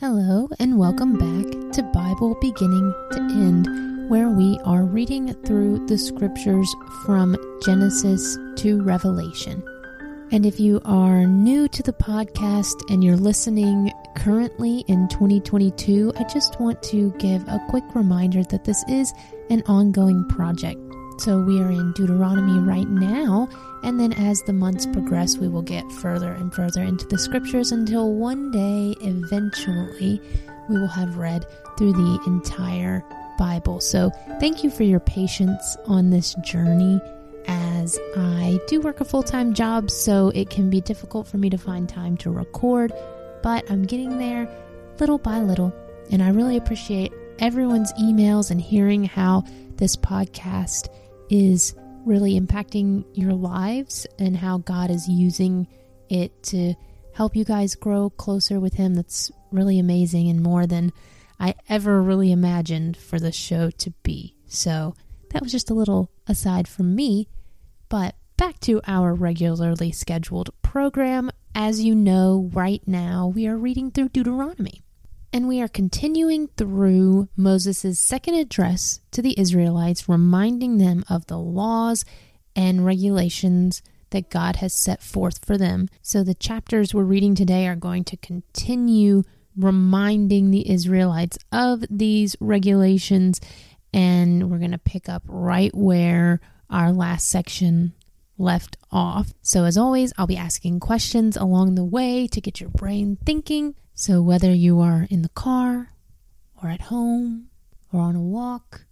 Hello, and welcome back to Bible Beginning to End, where we are reading through the scriptures from Genesis to Revelation. And if you are new to the podcast and you're listening currently in 2022, I just want to give a quick reminder that this is an ongoing project. So we are in Deuteronomy right now, and then as the months progress, we will get further and further into the scriptures until one day, eventually, we will have read through the entire Bible. So thank you for your patience on this journey as I do work a full time job, so it can be difficult for me to find time to record, but I'm getting there little by little, and I really appreciate everyone's emails and hearing how this podcast is really impacting your lives and how God is using it to help you guys grow closer with Him. That's really amazing and more than I ever really imagined for the show to be. So that was just a little aside from me. But back to our regularly scheduled program. As you know, right now we are reading through Deuteronomy. And we are continuing through Moses' second address to the Israelites, reminding them of the laws and regulations that God has set forth for them. So the chapters we're reading today are going to continue reminding the Israelites of these regulations. And we're going to pick up right where our last section left off. So, as always, I'll be asking questions along the way to get your brain thinking. So, whether you are in the car or at home or on a walk,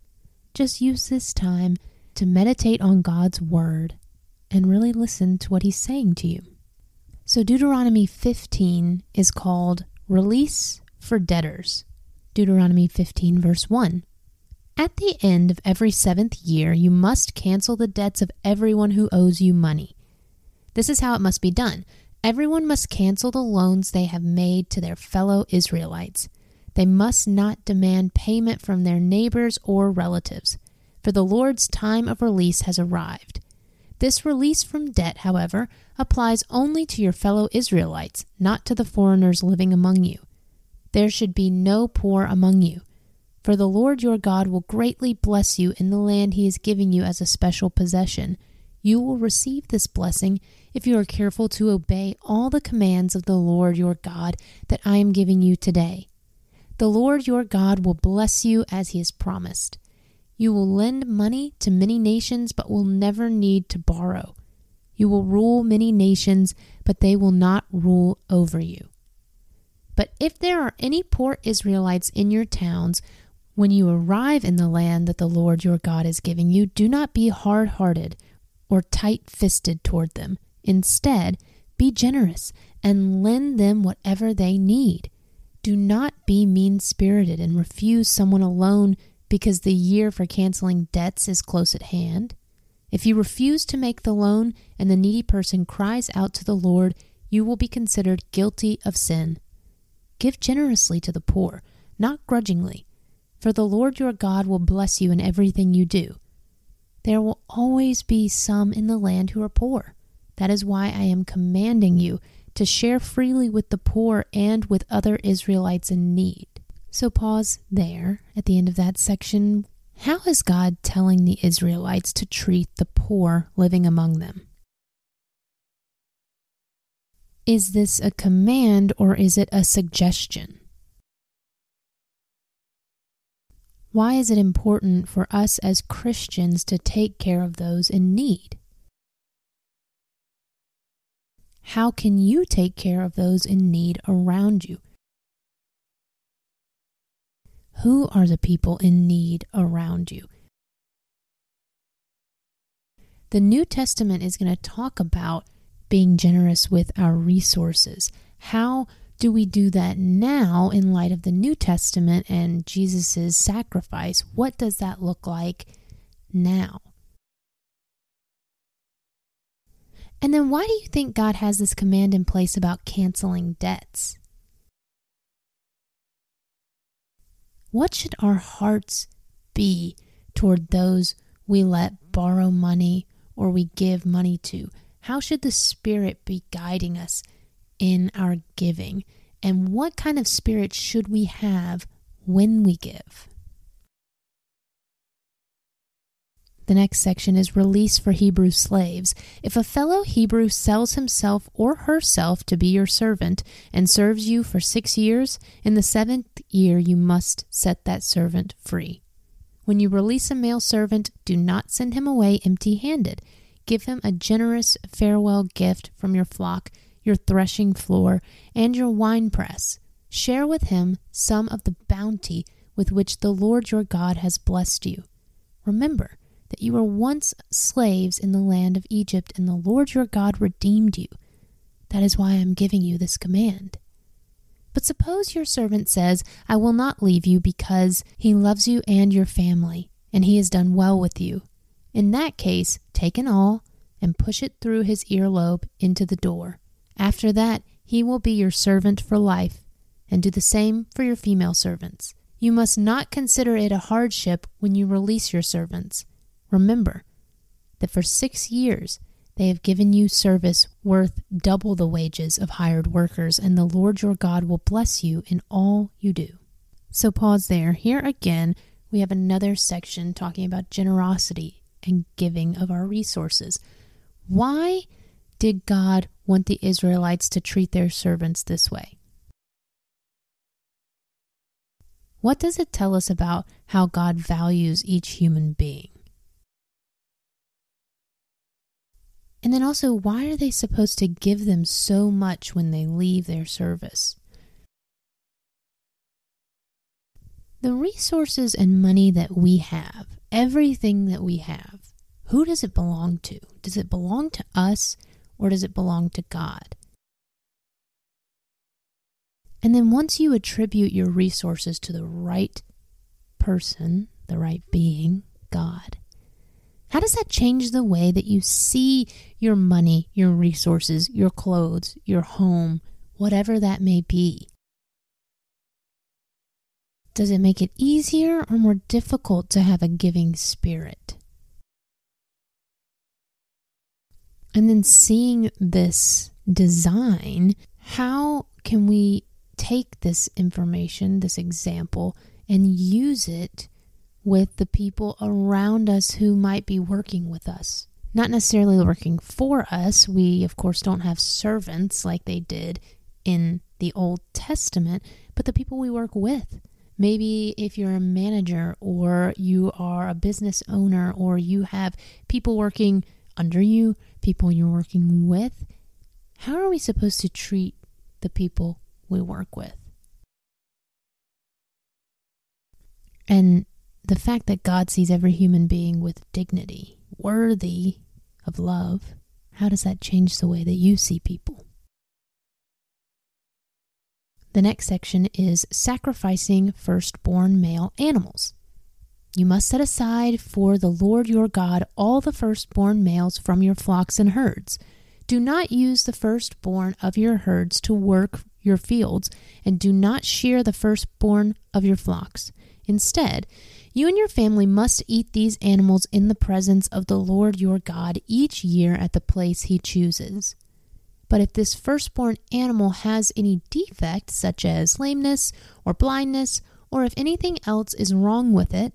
just use this time to meditate on God's Word and really listen to what He's saying to you. So, Deuteronomy 15 is called Release for Debtors. Deuteronomy 15, verse 1. At the end of every seventh year, you must cancel the debts of everyone who owes you money. This is how it must be done. Everyone must cancel the loans they have made to their fellow Israelites. They must not demand payment from their neighbors or relatives, for the Lord's time of release has arrived. This release from debt, however, applies only to your fellow Israelites, not to the foreigners living among you. There should be no poor among you, for the Lord your God will greatly bless you in the land he is giving you as a special possession. You will receive this blessing if you are careful to obey all the commands of the Lord your God that I am giving you today. The Lord your God will bless you as he has promised. You will lend money to many nations, but will never need to borrow. You will rule many nations, but they will not rule over you. But if there are any poor Israelites in your towns, when you arrive in the land that the Lord your God is giving you, do not be hard hearted or tight fisted toward them Instead, be generous and lend them whatever they need. Do not be mean spirited and refuse someone a loan because the year for canceling debts is close at hand. If you refuse to make the loan and the needy person cries out to the Lord, you will be considered guilty of sin. Give generously to the poor, not grudgingly, for the Lord your God will bless you in everything you do. There will always be some in the land who are poor that is why I am commanding you to share freely with the poor and with other Israelites in need. So pause there at the end of that section. How is God telling the Israelites to treat the poor living among them? Is this a command or is it a suggestion? Why is it important for us as Christians to take care of those in need? How can you take care of those in need around you? Who are the people in need around you? The New Testament is going to talk about being generous with our resources. How do we do that now in light of the New Testament and Jesus' sacrifice? What does that look like now? And then why do you think God has this command in place about canceling debts? What should our hearts be toward those we let borrow money or we give money to? How should the Spirit be guiding us in our giving? And what kind of spirit should we have when we give? The next section is release for Hebrew slaves. If a fellow Hebrew sells himself or herself to be your servant and serves you for six years, in the seventh year you must set that servant free. When you release a male servant, do not send him away empty handed. Give him a generous farewell gift from your flock, your threshing floor, and your winepress. Share with him some of the bounty with which the Lord your God has blessed you. Remember, that you were once slaves in the land of Egypt, and the Lord your God redeemed you. That is why I am giving you this command. But suppose your servant says, I will not leave you because he loves you and your family, and he has done well with you. In that case, take an awl and push it through his earlobe into the door. After that, he will be your servant for life, and do the same for your female servants. You must not consider it a hardship when you release your servants Remember that for six years they have given you service worth double the wages of hired workers, and the Lord your God will bless you in all you do. So, pause there. Here again, we have another section talking about generosity and giving of our resources. Why did God want the Israelites to treat their servants this way? What does it tell us about how God values each human being? And then also, why are they supposed to give them so much when they leave their service? The resources and money that we have, everything that we have, who does it belong to? Does it belong to us or does it belong to God? And then once you attribute your resources to the right person, the right being, God, how does that change the way that you see your money, your resources, your clothes, your home, whatever that may be? Does it make it easier or more difficult to have a giving spirit? And then seeing this design, how can we take this information, this example, and use it with the people around us who might be working with us. Not necessarily working for us. We, of course, don't have servants like they did in the Old Testament, but the people we work with. Maybe if you're a manager or you are a business owner or you have people working under you, people you're working with, how are we supposed to treat the people we work with? And the fact that God sees every human being with dignity, worthy of love, how does that change the way that you see people? The next section is sacrificing firstborn male animals. You must set aside for the Lord your God all the firstborn males from your flocks and herds. Do not use the firstborn of your herds to work your fields, and do not shear the firstborn of your flocks. Instead, you and your family must eat these animals in the presence of the Lord your God each year at the place he chooses. But if this firstborn animal has any defect, such as lameness or blindness, or if anything else is wrong with it,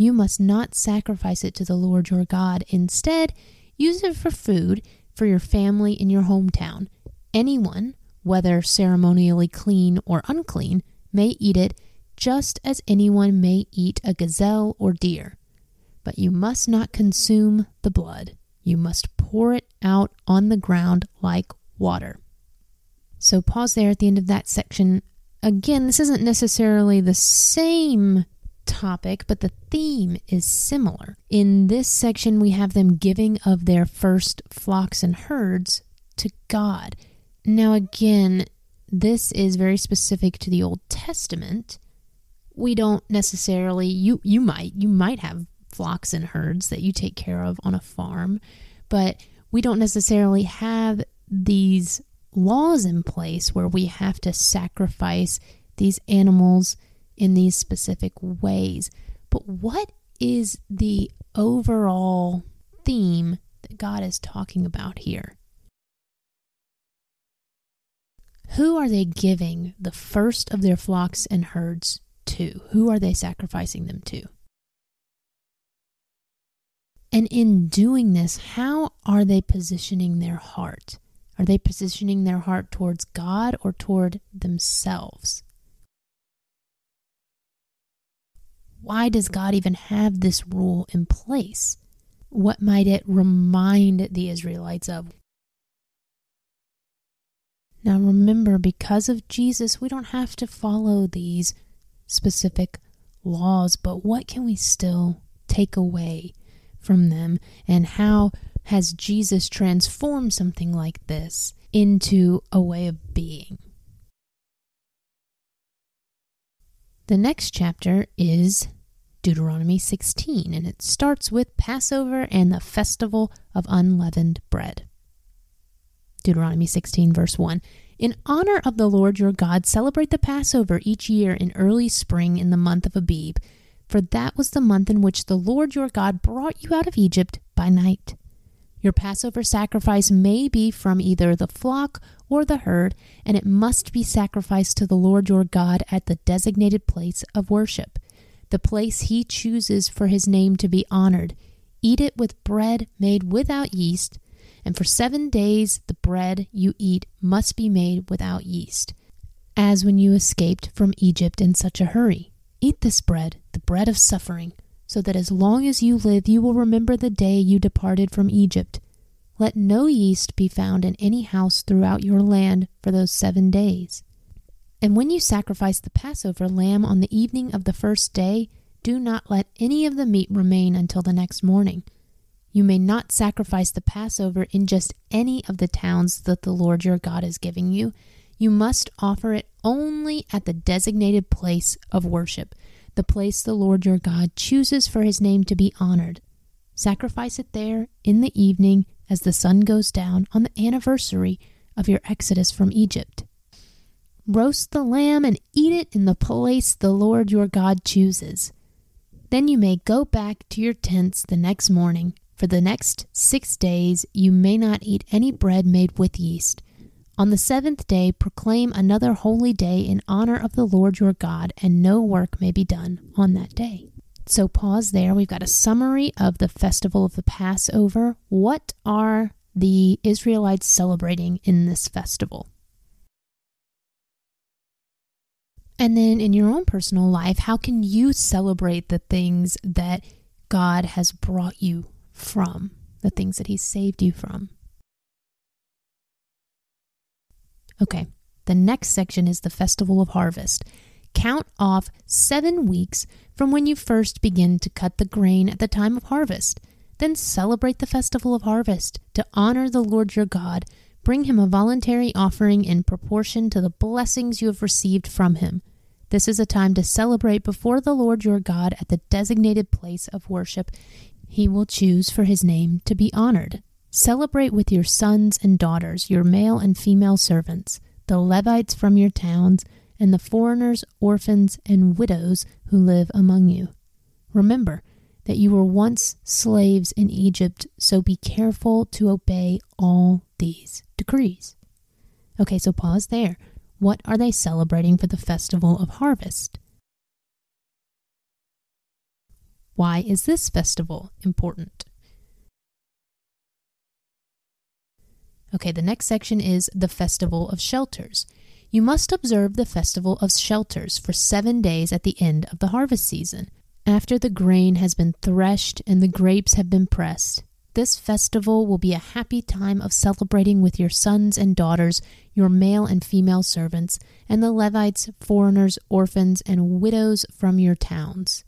you must not sacrifice it to the Lord your God. Instead, use it for food for your family in your hometown. Anyone, whether ceremonially clean or unclean, may eat it just as anyone may eat a gazelle or deer. But you must not consume the blood. You must pour it out on the ground like water. So, pause there at the end of that section. Again, this isn't necessarily the same topic, but the theme is similar. In this section, we have them giving of their first flocks and herds to God. Now, again, this is very specific to the Old Testament we don't necessarily you you might you might have flocks and herds that you take care of on a farm, but we don't necessarily have these laws in place where we have to sacrifice these animals in these specific ways. But what is the overall theme that God is talking about here? Who are they giving the first of their flocks and herds to? Who are they sacrificing them to? And in doing this, how are they positioning their heart? Are they positioning their heart towards God or toward themselves? Why does God even have this rule in place? What might it remind the Israelites of? Now remember, because of Jesus, we don't have to follow these specific laws, but what can we still take away from them? And how has Jesus transformed something like this into a way of being? The next chapter is Deuteronomy 16, and it starts with Passover and the festival of unleavened bread. Deuteronomy 16, verse 1. In honor of the Lord your God, celebrate the Passover each year in early spring in the month of Abib, for that was the month in which the Lord your God brought you out of Egypt by night. Your Passover sacrifice may be from either the flock or the herd, and it must be sacrificed to the Lord your God at the designated place of worship, the place he chooses for his name to be honored. Eat it with bread made without yeast and for seven days the bread you eat must be made without yeast, as when you escaped from Egypt in such a hurry. Eat this bread, the bread of suffering, so that as long as you live you will remember the day you departed from Egypt. Let no yeast be found in any house throughout your land for those seven days. And when you sacrifice the Passover lamb on the evening of the first day, do not let any of the meat remain until the next morning. You may not sacrifice the Passover in just any of the towns that the Lord your God is giving you. You must offer it only at the designated place of worship, the place the Lord your God chooses for his name to be honored. Sacrifice it there in the evening as the sun goes down on the anniversary of your exodus from Egypt. Roast the lamb and eat it in the place the Lord your God chooses. Then you may go back to your tents the next morning for the next six days you may not eat any bread made with yeast. On the seventh day proclaim another holy day in honor of the Lord your God, and no work may be done on that day. So pause there. We've got a summary of the festival of the Passover. What are the Israelites celebrating in this festival? And then in your own personal life, how can you celebrate the things that God has brought you from, the things that He's saved you from. Okay, the next section is the Festival of Harvest. Count off seven weeks from when you first begin to cut the grain at the time of harvest. Then celebrate the Festival of Harvest to honor the Lord your God. Bring him a voluntary offering in proportion to the blessings you have received from him. This is a time to celebrate before the Lord your God at the designated place of worship he will choose for his name to be honored. Celebrate with your sons and daughters, your male and female servants, the Levites from your towns, and the foreigners, orphans, and widows who live among you. Remember that you were once slaves in Egypt, so be careful to obey all these decrees. Okay, so pause there. What are they celebrating for the festival of harvest? Why is this festival important? Okay, the next section is the Festival of Shelters. You must observe the Festival of Shelters for seven days at the end of the harvest season, after the grain has been threshed and the grapes have been pressed. This festival will be a happy time of celebrating with your sons and daughters, your male and female servants, and the Levites, foreigners, orphans, and widows from your towns.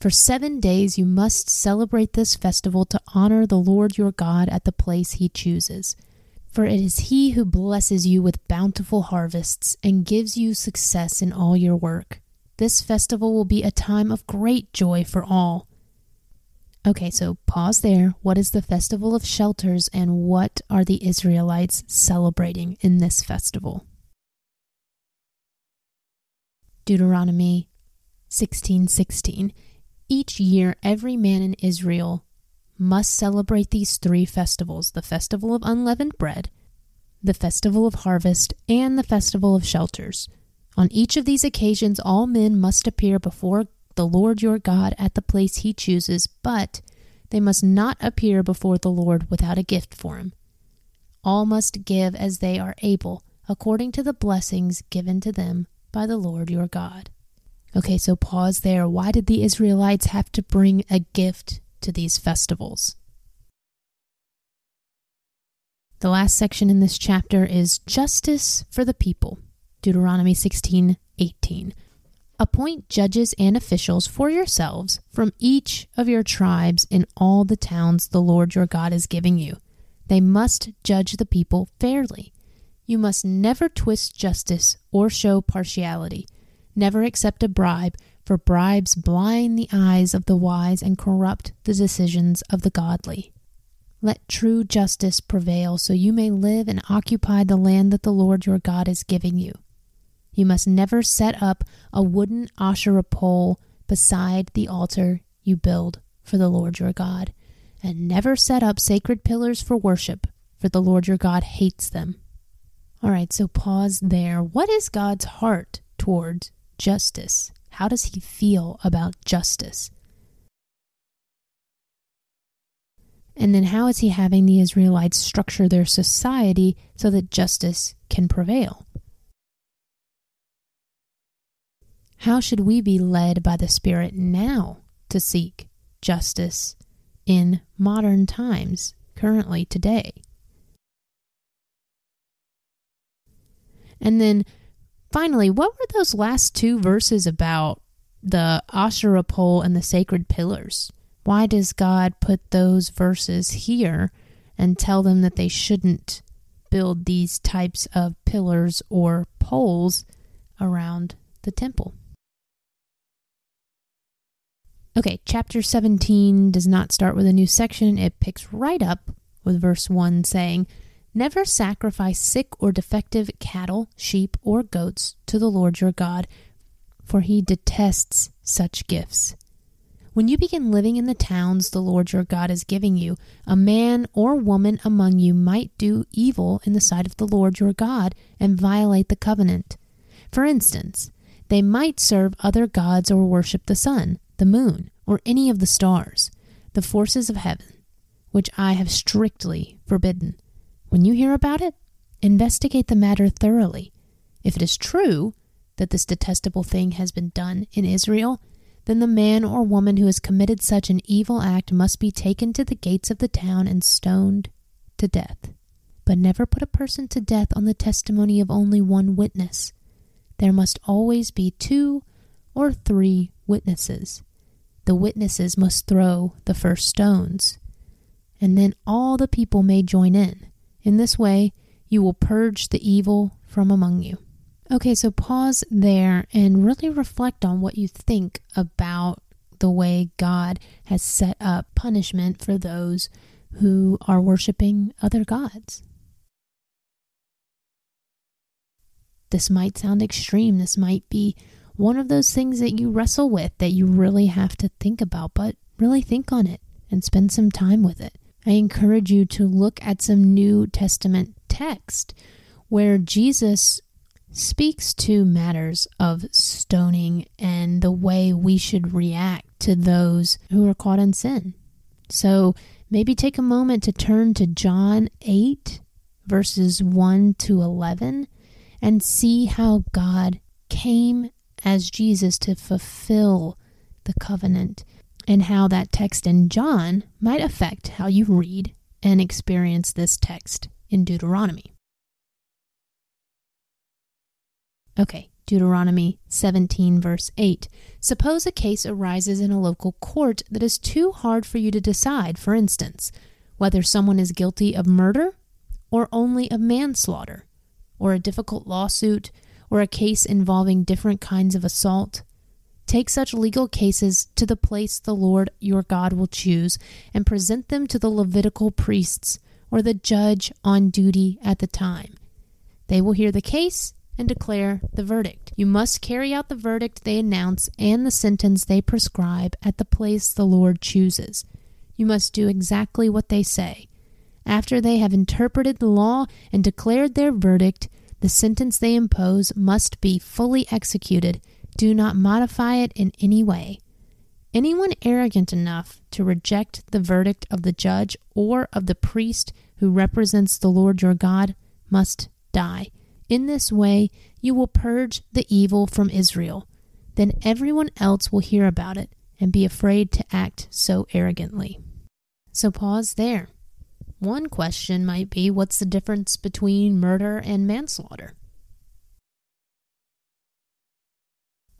For seven days you must celebrate this festival to honor the Lord your God at the place he chooses. For it is he who blesses you with bountiful harvests and gives you success in all your work. This festival will be a time of great joy for all. Okay, so pause there. What is the Festival of Shelters and what are the Israelites celebrating in this festival? Deuteronomy 16:16 each year, every man in Israel must celebrate these three festivals the festival of unleavened bread, the festival of harvest, and the festival of shelters. On each of these occasions, all men must appear before the Lord your God at the place he chooses, but they must not appear before the Lord without a gift for him. All must give as they are able, according to the blessings given to them by the Lord your God. Okay, so pause there. Why did the Israelites have to bring a gift to these festivals? The last section in this chapter is justice for the people. Deuteronomy 16 18. Appoint judges and officials for yourselves from each of your tribes in all the towns the Lord your God is giving you. They must judge the people fairly. You must never twist justice or show partiality. Never accept a bribe, for bribes blind the eyes of the wise and corrupt the decisions of the godly. Let true justice prevail so you may live and occupy the land that the Lord your God is giving you. You must never set up a wooden Asherah pole beside the altar you build for the Lord your God, and never set up sacred pillars for worship, for the Lord your God hates them. All right, so pause there. What is God's heart towards justice? How does he feel about justice? And then how is he having the Israelites structure their society so that justice can prevail? How should we be led by the Spirit now to seek justice in modern times, currently, today? And then finally, what were those last two verses about the Asherah pole and the sacred pillars? Why does God put those verses here and tell them that they shouldn't build these types of pillars or poles around the temple? Okay, chapter 17 does not start with a new section. It picks right up with verse 1 saying, Never sacrifice sick or defective cattle, sheep, or goats to the Lord your God, for he detests such gifts. When you begin living in the towns the Lord your God is giving you, a man or woman among you might do evil in the sight of the Lord your God and violate the covenant. For instance, they might serve other gods or worship the sun the moon, or any of the stars, the forces of heaven, which I have strictly forbidden. When you hear about it, investigate the matter thoroughly. If it is true that this detestable thing has been done in Israel, then the man or woman who has committed such an evil act must be taken to the gates of the town and stoned to death. But never put a person to death on the testimony of only one witness. There must always be two or three witnesses the witnesses must throw the first stones. And then all the people may join in. In this way, you will purge the evil from among you. Okay, so pause there and really reflect on what you think about the way God has set up punishment for those who are worshiping other gods. This might sound extreme. This might be one of those things that you wrestle with that you really have to think about, but really think on it and spend some time with it. I encourage you to look at some New Testament text where Jesus speaks to matters of stoning and the way we should react to those who are caught in sin. So maybe take a moment to turn to John 8, verses 1 to 11, and see how God came as Jesus to fulfill the covenant, and how that text in John might affect how you read and experience this text in Deuteronomy. Okay, Deuteronomy 17, verse 8. Suppose a case arises in a local court that is too hard for you to decide, for instance, whether someone is guilty of murder or only of manslaughter, or a difficult lawsuit or a case involving different kinds of assault. Take such legal cases to the place the Lord your God will choose and present them to the Levitical priests or the judge on duty at the time. They will hear the case and declare the verdict. You must carry out the verdict they announce and the sentence they prescribe at the place the Lord chooses. You must do exactly what they say. After they have interpreted the law and declared their verdict, the sentence they impose must be fully executed. Do not modify it in any way. Anyone arrogant enough to reject the verdict of the judge or of the priest who represents the Lord your God must die. In this way, you will purge the evil from Israel. Then everyone else will hear about it and be afraid to act so arrogantly. So pause there. One question might be what's the difference between murder and manslaughter?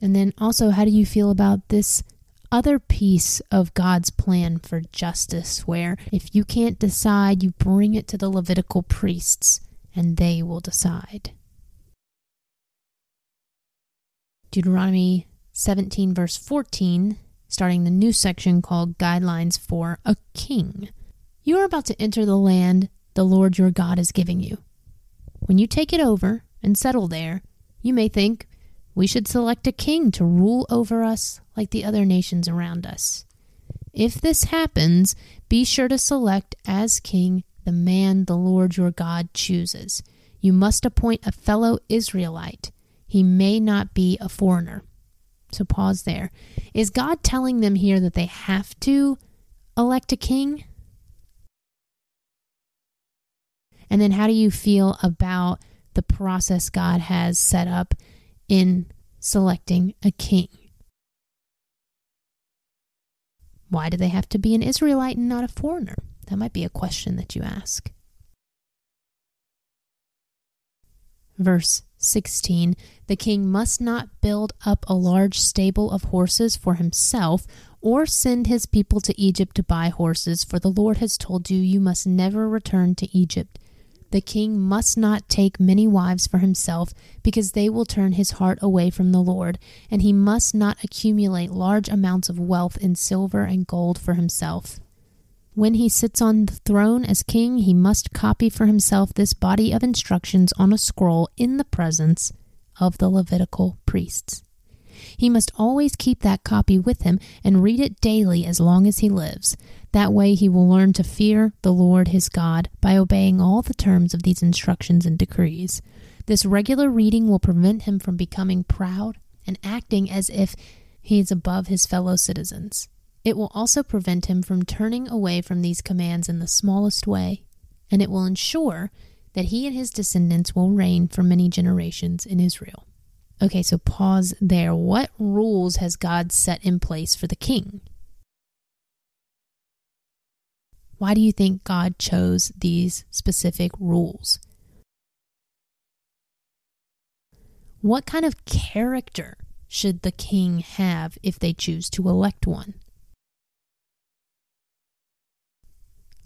And then also, how do you feel about this other piece of God's plan for justice where if you can't decide, you bring it to the Levitical priests and they will decide? Deuteronomy 17, verse 14, starting the new section called Guidelines for a King. You are about to enter the land the Lord your God is giving you. When you take it over and settle there, you may think, we should select a king to rule over us like the other nations around us. If this happens, be sure to select as king the man the Lord your God chooses. You must appoint a fellow Israelite he may not be a foreigner. So pause there. Is God telling them here that they have to elect a king? And then how do you feel about the process God has set up in selecting a king? Why do they have to be an Israelite and not a foreigner? That might be a question that you ask. Verse 16 The king must not build up a large stable of horses for himself, or send his people to Egypt to buy horses, for the Lord has told you, you must never return to Egypt. The king must not take many wives for himself, because they will turn his heart away from the Lord, and he must not accumulate large amounts of wealth in silver and gold for himself. When he sits on the throne as king, he must copy for himself this body of instructions on a scroll in the presence of the Levitical priests. He must always keep that copy with him and read it daily as long as he lives. That way he will learn to fear the Lord his God by obeying all the terms of these instructions and decrees. This regular reading will prevent him from becoming proud and acting as if he is above his fellow citizens. It will also prevent him from turning away from these commands in the smallest way, and it will ensure that he and his descendants will reign for many generations in Israel. Okay, so pause there. What rules has God set in place for the king? Why do you think God chose these specific rules? What kind of character should the king have if they choose to elect one?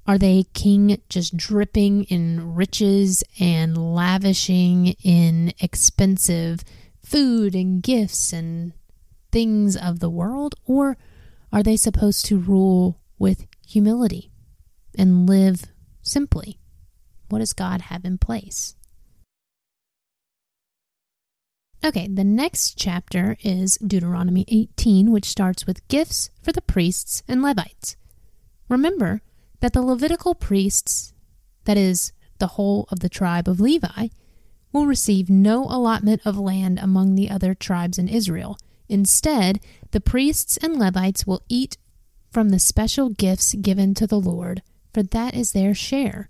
Are they king just dripping in riches and lavishing in expensive food and gifts and things of the world? Or are they supposed to rule with humility and live simply? What does God have in place? Okay, the next chapter is Deuteronomy 18, which starts with gifts for the priests and Levites. Remember, that the Levitical priests, that is, the whole of the tribe of Levi, will receive no allotment of land among the other tribes in Israel. Instead, the priests and Levites will eat from the special gifts given to the Lord, for that is their share.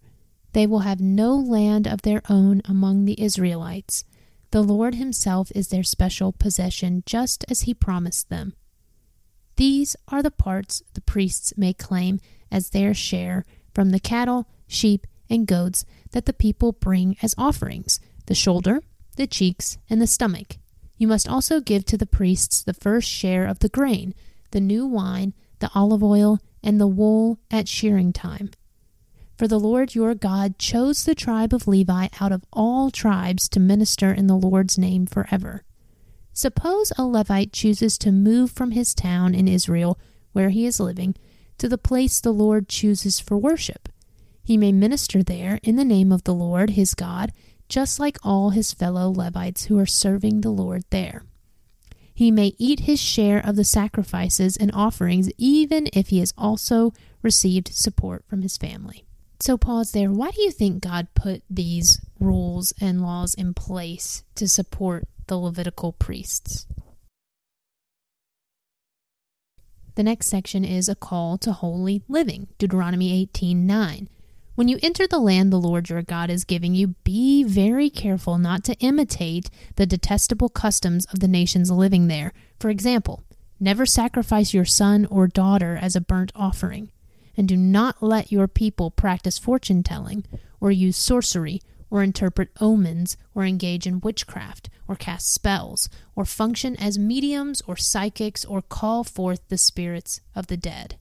They will have no land of their own among the Israelites. The Lord Himself is their special possession, just as He promised them. These are the parts the priests may claim as their share from the cattle, sheep, and goats that the people bring as offerings the shoulder, the cheeks, and the stomach. You must also give to the priests the first share of the grain, the new wine, the olive oil, and the wool at shearing time. For the Lord your God chose the tribe of Levi out of all tribes to minister in the Lord's name forever. Suppose a Levite chooses to move from his town in Israel, where he is living, to the place the Lord chooses for worship. He may minister there in the name of the Lord his God, just like all his fellow Levites who are serving the Lord there. He may eat his share of the sacrifices and offerings, even if he has also received support from his family. So, pause there. Why do you think God put these rules and laws in place to support the Levitical priests? The next section is a call to holy living, Deuteronomy 18 9. When you enter the land the Lord your God is giving you, be very careful not to imitate the detestable customs of the nations living there. For example, never sacrifice your son or daughter as a burnt offering, and do not let your people practice fortune telling, or use sorcery, or interpret omens, or engage in witchcraft, or cast spells, or function as mediums or psychics, or call forth the spirits of the dead.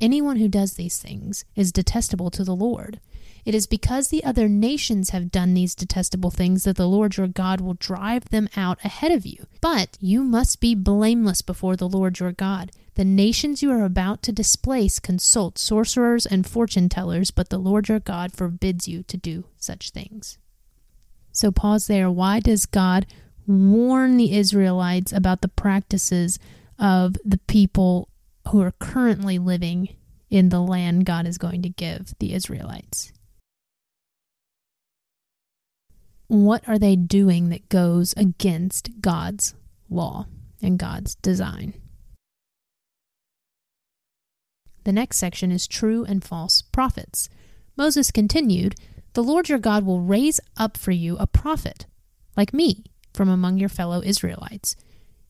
Anyone who does these things is detestable to the Lord. It is because the other nations have done these detestable things that the Lord your God will drive them out ahead of you. But you must be blameless before the Lord your God. The nations you are about to displace consult sorcerers and fortune tellers, but the Lord your God forbids you to do such things. So, pause there. Why does God warn the Israelites about the practices of the people who are currently living in the land God is going to give the Israelites. What are they doing that goes against God's law and God's design? The next section is true and false prophets. Moses continued, The Lord your God will raise up for you a prophet, like me, from among your fellow Israelites.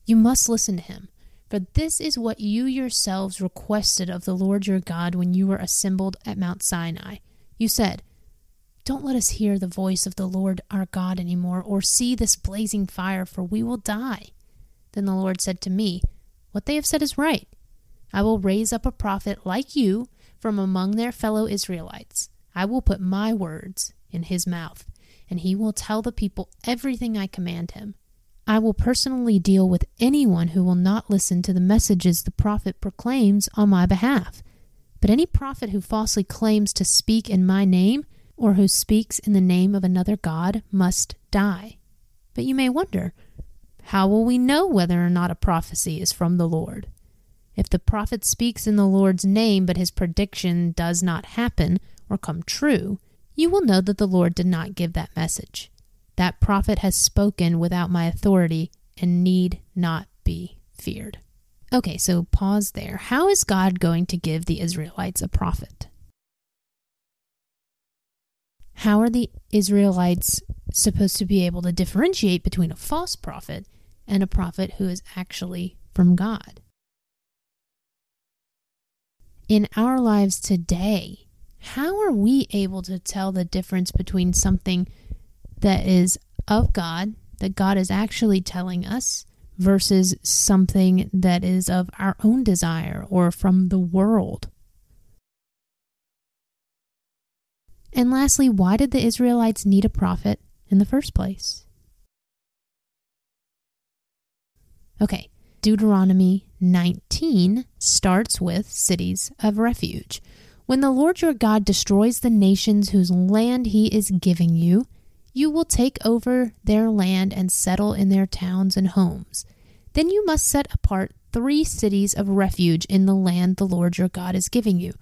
You must listen to him for this is what you yourselves requested of the Lord your God when you were assembled at Mount Sinai. You said, Don't let us hear the voice of the Lord our God any more, or see this blazing fire, for we will die. Then the Lord said to me, What they have said is right. I will raise up a prophet like you from among their fellow Israelites. I will put my words in his mouth, and he will tell the people everything I command him. I will personally deal with anyone who will not listen to the messages the prophet proclaims on my behalf. But any prophet who falsely claims to speak in my name, or who speaks in the name of another God, must die. But you may wonder, how will we know whether or not a prophecy is from the Lord? If the prophet speaks in the Lord's name, but his prediction does not happen or come true, you will know that the Lord did not give that message. That prophet has spoken without my authority and need not be feared. Okay, so pause there. How is God going to give the Israelites a prophet? How are the Israelites supposed to be able to differentiate between a false prophet and a prophet who is actually from God? In our lives today, how are we able to tell the difference between something that is of God, that God is actually telling us, versus something that is of our own desire or from the world. And lastly, why did the Israelites need a prophet in the first place? Okay, Deuteronomy 19 starts with cities of refuge. When the Lord your God destroys the nations whose land he is giving you, you will take over their land and settle in their towns and homes. Then you must set apart three cities of refuge in the land the Lord your God is giving you.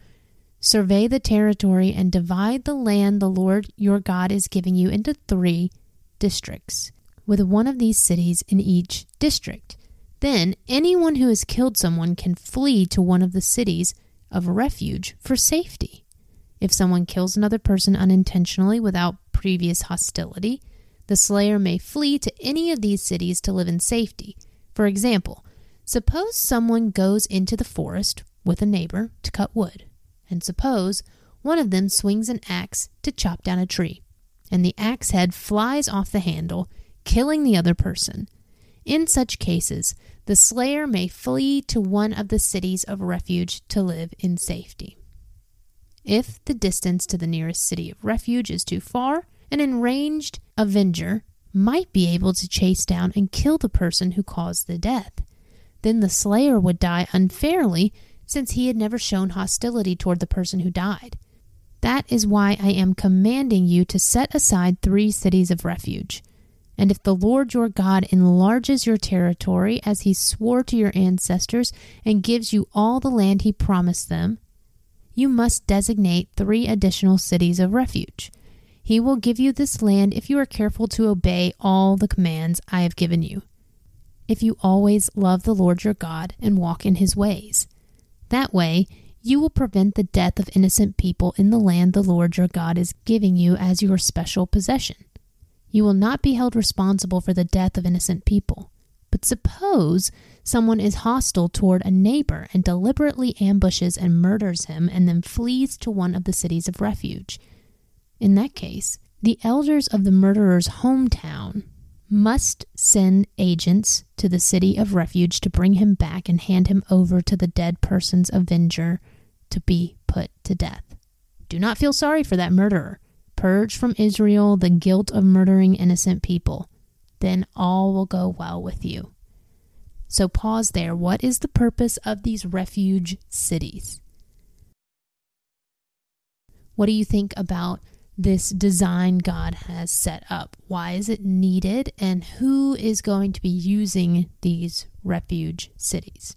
Survey the territory and divide the land the Lord your God is giving you into three districts, with one of these cities in each district. Then anyone who has killed someone can flee to one of the cities of refuge for safety. If someone kills another person unintentionally without previous hostility, the slayer may flee to any of these cities to live in safety. For example, suppose someone goes into the forest with a neighbor to cut wood, and suppose one of them swings an axe to chop down a tree, and the axe head flies off the handle, killing the other person. In such cases, the slayer may flee to one of the cities of refuge to live in safety. If the distance to the nearest city of refuge is too far, an enraged avenger might be able to chase down and kill the person who caused the death. Then the slayer would die unfairly since he had never shown hostility toward the person who died. That is why I am commanding you to set aside three cities of refuge. And if the Lord your God enlarges your territory as he swore to your ancestors and gives you all the land he promised them, you must designate three additional cities of refuge. He will give you this land if you are careful to obey all the commands I have given you. If you always love the Lord your God and walk in his ways. That way, you will prevent the death of innocent people in the land the Lord your God is giving you as your special possession. You will not be held responsible for the death of innocent people. But suppose someone is hostile toward a neighbor and deliberately ambushes and murders him and then flees to one of the cities of refuge. In that case, the elders of the murderer's hometown must send agents to the city of refuge to bring him back and hand him over to the dead person's avenger to be put to death. Do not feel sorry for that murderer. Purge from Israel the guilt of murdering innocent people then all will go well with you. So pause there. What is the purpose of these refuge cities? What do you think about this design God has set up? Why is it needed? And who is going to be using these refuge cities?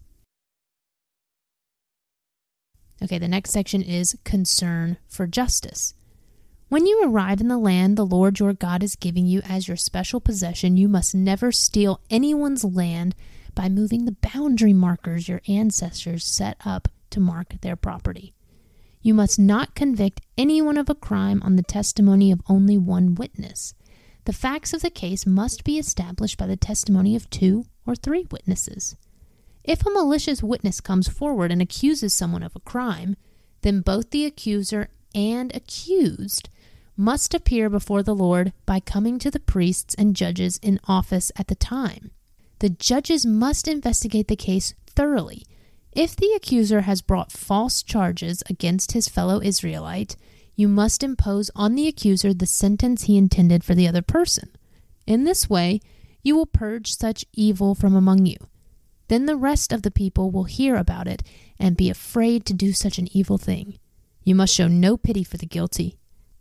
Okay, the next section is concern for justice. When you arrive in the land the Lord your God is giving you as your special possession, you must never steal anyone's land by moving the boundary markers your ancestors set up to mark their property. You must not convict anyone of a crime on the testimony of only one witness. The facts of the case must be established by the testimony of two or three witnesses. If a malicious witness comes forward and accuses someone of a crime, then both the accuser and accused must appear before the Lord by coming to the priests and judges in office at the time. The judges must investigate the case thoroughly. If the accuser has brought false charges against his fellow Israelite, you must impose on the accuser the sentence he intended for the other person. In this way, you will purge such evil from among you. Then the rest of the people will hear about it and be afraid to do such an evil thing. You must show no pity for the guilty.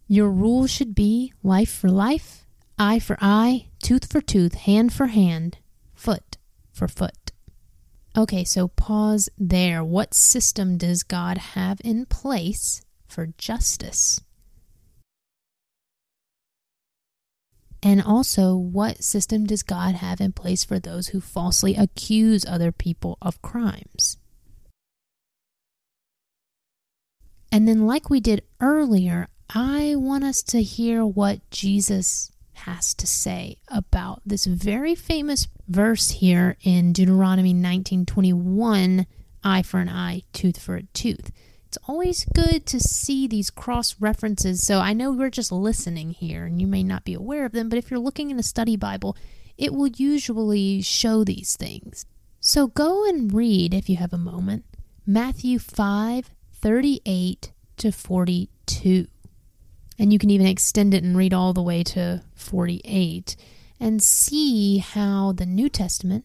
Your rule should be life for life, eye for eye, tooth for tooth, hand for hand, foot for foot. Okay, so pause there. What system does God have in place for justice? And also, what system does God have in place for those who falsely accuse other people of crimes? And then, like we did earlier, I want us to hear what Jesus has to say about this very famous verse here in Deuteronomy 19:21, eye for an eye, tooth for a tooth. It's always good to see these cross references. So I know we're just listening here and you may not be aware of them, but if you're looking in a study Bible, it will usually show these things. So go and read if you have a moment. Matthew 5 38 to 42. And you can even extend it and read all the way to 48 and see how the New Testament,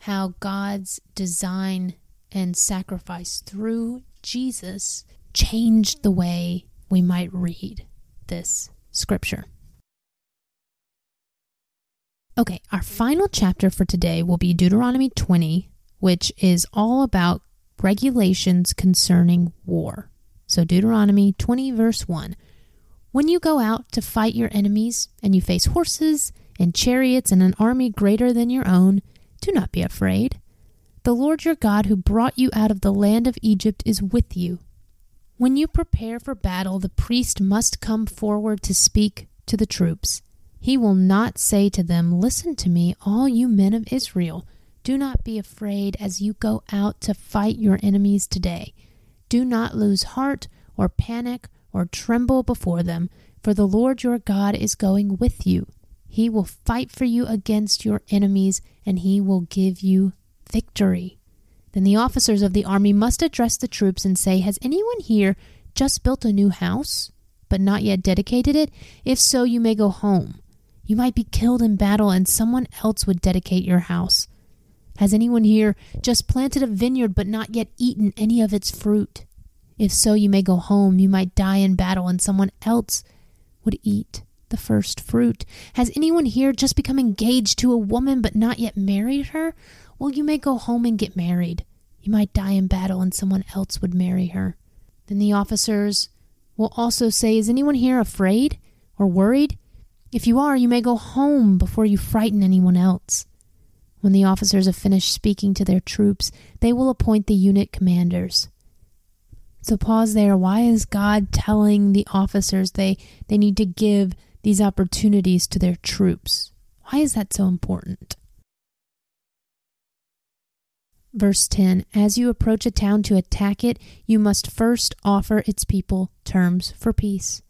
how God's design and sacrifice through Jesus changed the way we might read this scripture. Okay, our final chapter for today will be Deuteronomy 20, which is all about regulations concerning war. So, Deuteronomy 20, verse 1 when you go out to fight your enemies, and you face horses and chariots and an army greater than your own, do not be afraid. The Lord your God, who brought you out of the land of Egypt, is with you. When you prepare for battle, the priest must come forward to speak to the troops. He will not say to them, Listen to me, all you men of Israel. Do not be afraid as you go out to fight your enemies today. Do not lose heart or panic or tremble before them, for the Lord your God is going with you. He will fight for you against your enemies, and he will give you victory. Then the officers of the army must address the troops and say, Has anyone here just built a new house, but not yet dedicated it? If so, you may go home. You might be killed in battle, and someone else would dedicate your house. Has anyone here just planted a vineyard, but not yet eaten any of its fruit? If so, you may go home. You might die in battle, and someone else would eat the first fruit. Has anyone here just become engaged to a woman but not yet married her? Well, you may go home and get married. You might die in battle, and someone else would marry her. Then the officers will also say, Is anyone here afraid or worried? If you are, you may go home before you frighten anyone else. When the officers have finished speaking to their troops, they will appoint the unit commanders. So pause there. Why is God telling the officers they, they need to give these opportunities to their troops? Why is that so important? Verse 10 As you approach a town to attack it, you must first offer its people terms for peace.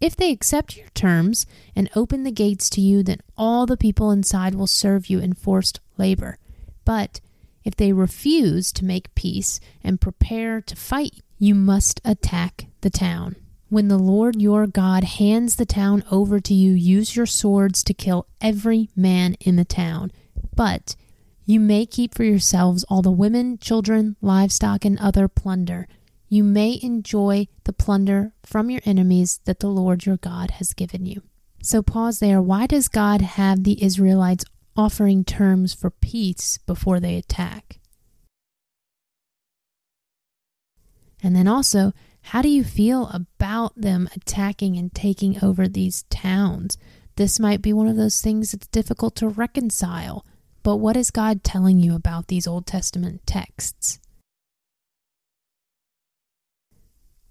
If they accept your terms and open the gates to you, then all the people inside will serve you in forced labor. But if they refuse to make peace and prepare to fight, you must attack the town. When the Lord your God hands the town over to you, use your swords to kill every man in the town. But you may keep for yourselves all the women, children, livestock, and other plunder. You may enjoy the plunder from your enemies that the Lord your God has given you. So, pause there. Why does God have the Israelites offering terms for peace before they attack. And then also, how do you feel about them attacking and taking over these towns? This might be one of those things that's difficult to reconcile. But what is God telling you about these Old Testament texts?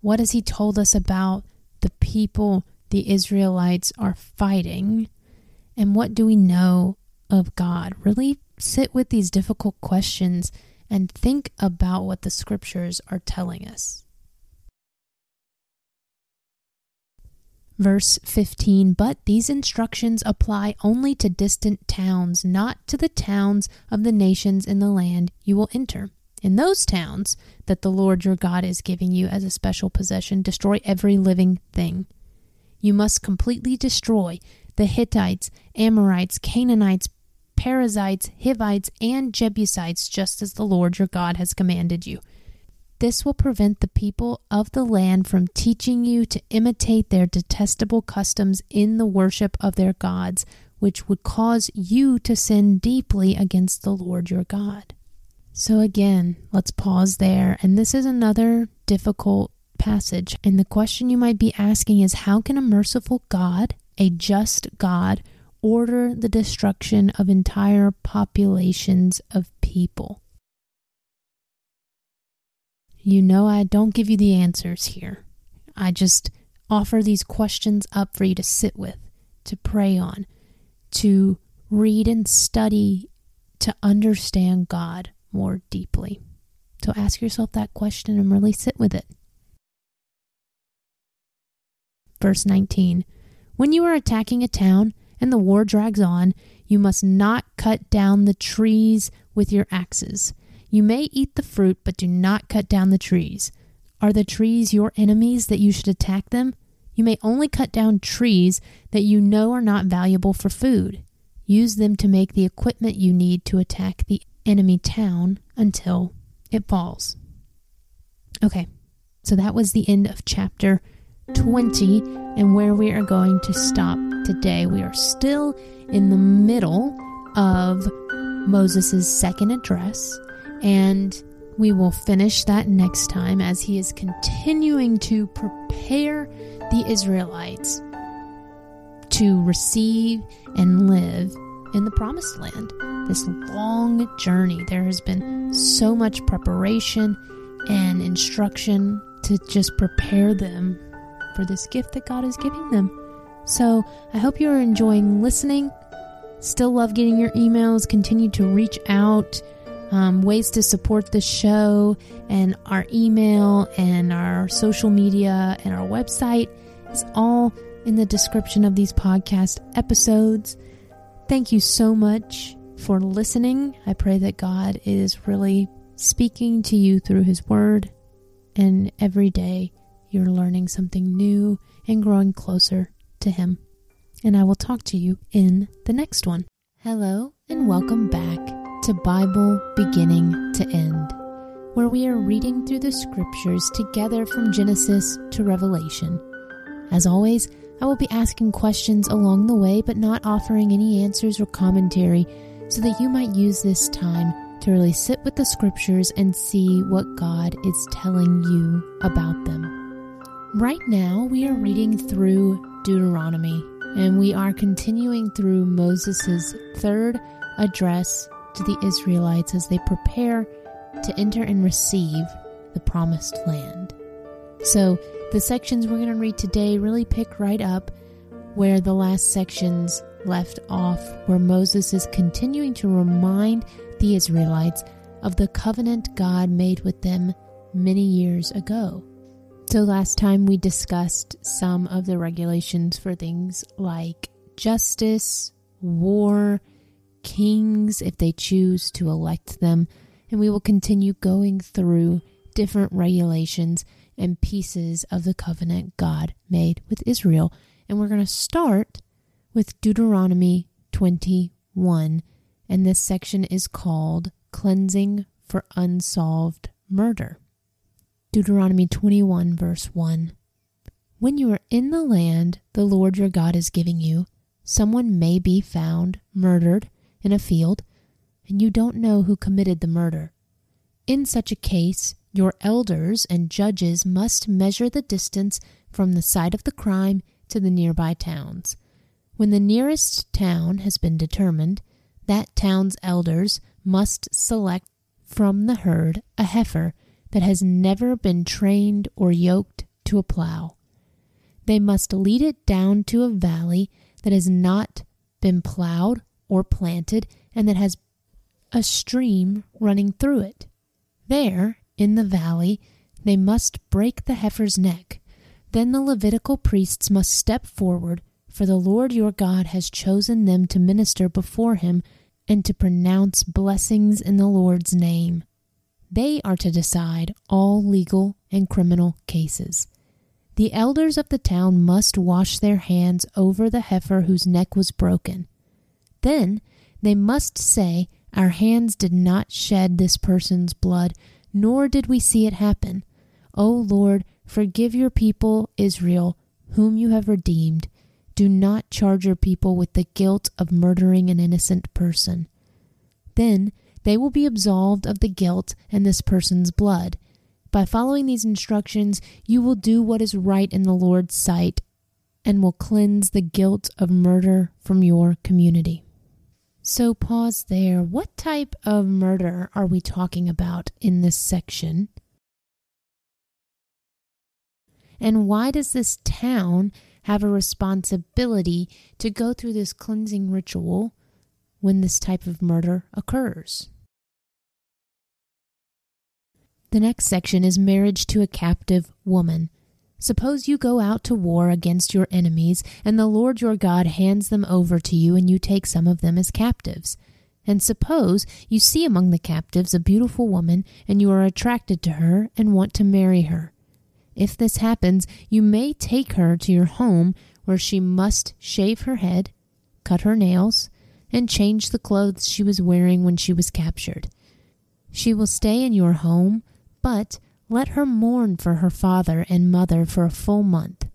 What has He told us about the people the Israelites are fighting? And what do we know of God. Really sit with these difficult questions and think about what the scriptures are telling us. Verse 15 But these instructions apply only to distant towns, not to the towns of the nations in the land you will enter. In those towns that the Lord your God is giving you as a special possession, destroy every living thing. You must completely destroy the Hittites, Amorites, Canaanites, Perizzites, Hivites, and Jebusites, just as the Lord your God has commanded you. This will prevent the people of the land from teaching you to imitate their detestable customs in the worship of their gods, which would cause you to sin deeply against the Lord your God. So, again, let's pause there. And this is another difficult passage. And the question you might be asking is how can a merciful God, a just God, order the destruction of entire populations of people? You know, I don't give you the answers here. I just offer these questions up for you to sit with, to pray on, to read and study, to understand God more deeply. So ask yourself that question and really sit with it. Verse 19 When you are attacking a town, and the war drags on, you must not cut down the trees with your axes. You may eat the fruit, but do not cut down the trees. Are the trees your enemies that you should attack them? You may only cut down trees that you know are not valuable for food. Use them to make the equipment you need to attack the enemy town until it falls. Okay, so that was the end of chapter 20 and where we are going to stop today. We are still in the middle of Moses' second address, and we will finish that next time as he is continuing to prepare the Israelites to receive and live in the promised land. This long journey, there has been so much preparation and instruction to just prepare them for this gift that God is giving them. So I hope you're enjoying listening. Still love getting your emails. Continue to reach out. Um, ways to support the show and our email and our social media and our website is all in the description of these podcast episodes. Thank you so much for listening. I pray that God is really speaking to you through His Word, and every day you're learning something new and growing closer to Him. And I will talk to you in the next one. Hello, and welcome back to Bible Beginning to End, where we are reading through the scriptures together from Genesis to Revelation. As always, I will be asking questions along the way, but not offering any answers or commentary, so that you might use this time to really sit with the scriptures and see what God is telling you about them. Right now, we are reading through Deuteronomy, and we are continuing through Moses' third address to the Israelites as they prepare to enter and receive the promised land. So, the sections we're going to read today really pick right up where the last sections left off, where Moses is continuing to remind the Israelites of the covenant God made with them many years ago. So, last time we discussed some of the regulations for things like justice, war, kings if they choose to elect them, and we will continue going through different regulations and pieces of the covenant God made with Israel. And we're going to start with Deuteronomy 21, and this section is called Cleansing for Unsolved Murder. Deuteronomy 21, verse 1. When you are in the land the Lord your God is giving you, someone may be found murdered in a field, and you don't know who committed the murder. In such a case, your elders and judges must measure the distance from the site of the crime to the nearby towns. When the nearest town has been determined, that town's elders must select from the herd a heifer that has never been trained or yoked to a plow. They must lead it down to a valley that has not been plowed or planted and that has a stream running through it. There, in the valley, they must break the heifer's neck. Then the Levitical priests must step forward, for the Lord your God has chosen them to minister before him and to pronounce blessings in the Lord's name. They are to decide all legal and criminal cases. The elders of the town must wash their hands over the heifer whose neck was broken. Then they must say, Our hands did not shed this person's blood nor did we see it happen. O Lord, forgive your people Israel, whom you have redeemed. Do not charge your people with the guilt of murdering an innocent person. Then they will be absolved of the guilt and this person's blood. By following these instructions, you will do what is right in the Lord's sight and will cleanse the guilt of murder from your community. So, pause there. What type of murder are we talking about in this section? And why does this town have a responsibility to go through this cleansing ritual when this type of murder occurs? The next section is marriage to a captive woman. Suppose you go out to war against your enemies, and the Lord your God hands them over to you, and you take some of them as captives. And suppose you see among the captives a beautiful woman, and you are attracted to her and want to marry her. If this happens, you may take her to your home, where she must shave her head, cut her nails, and change the clothes she was wearing when she was captured. She will stay in your home, but let her mourn for her father and mother for a full month.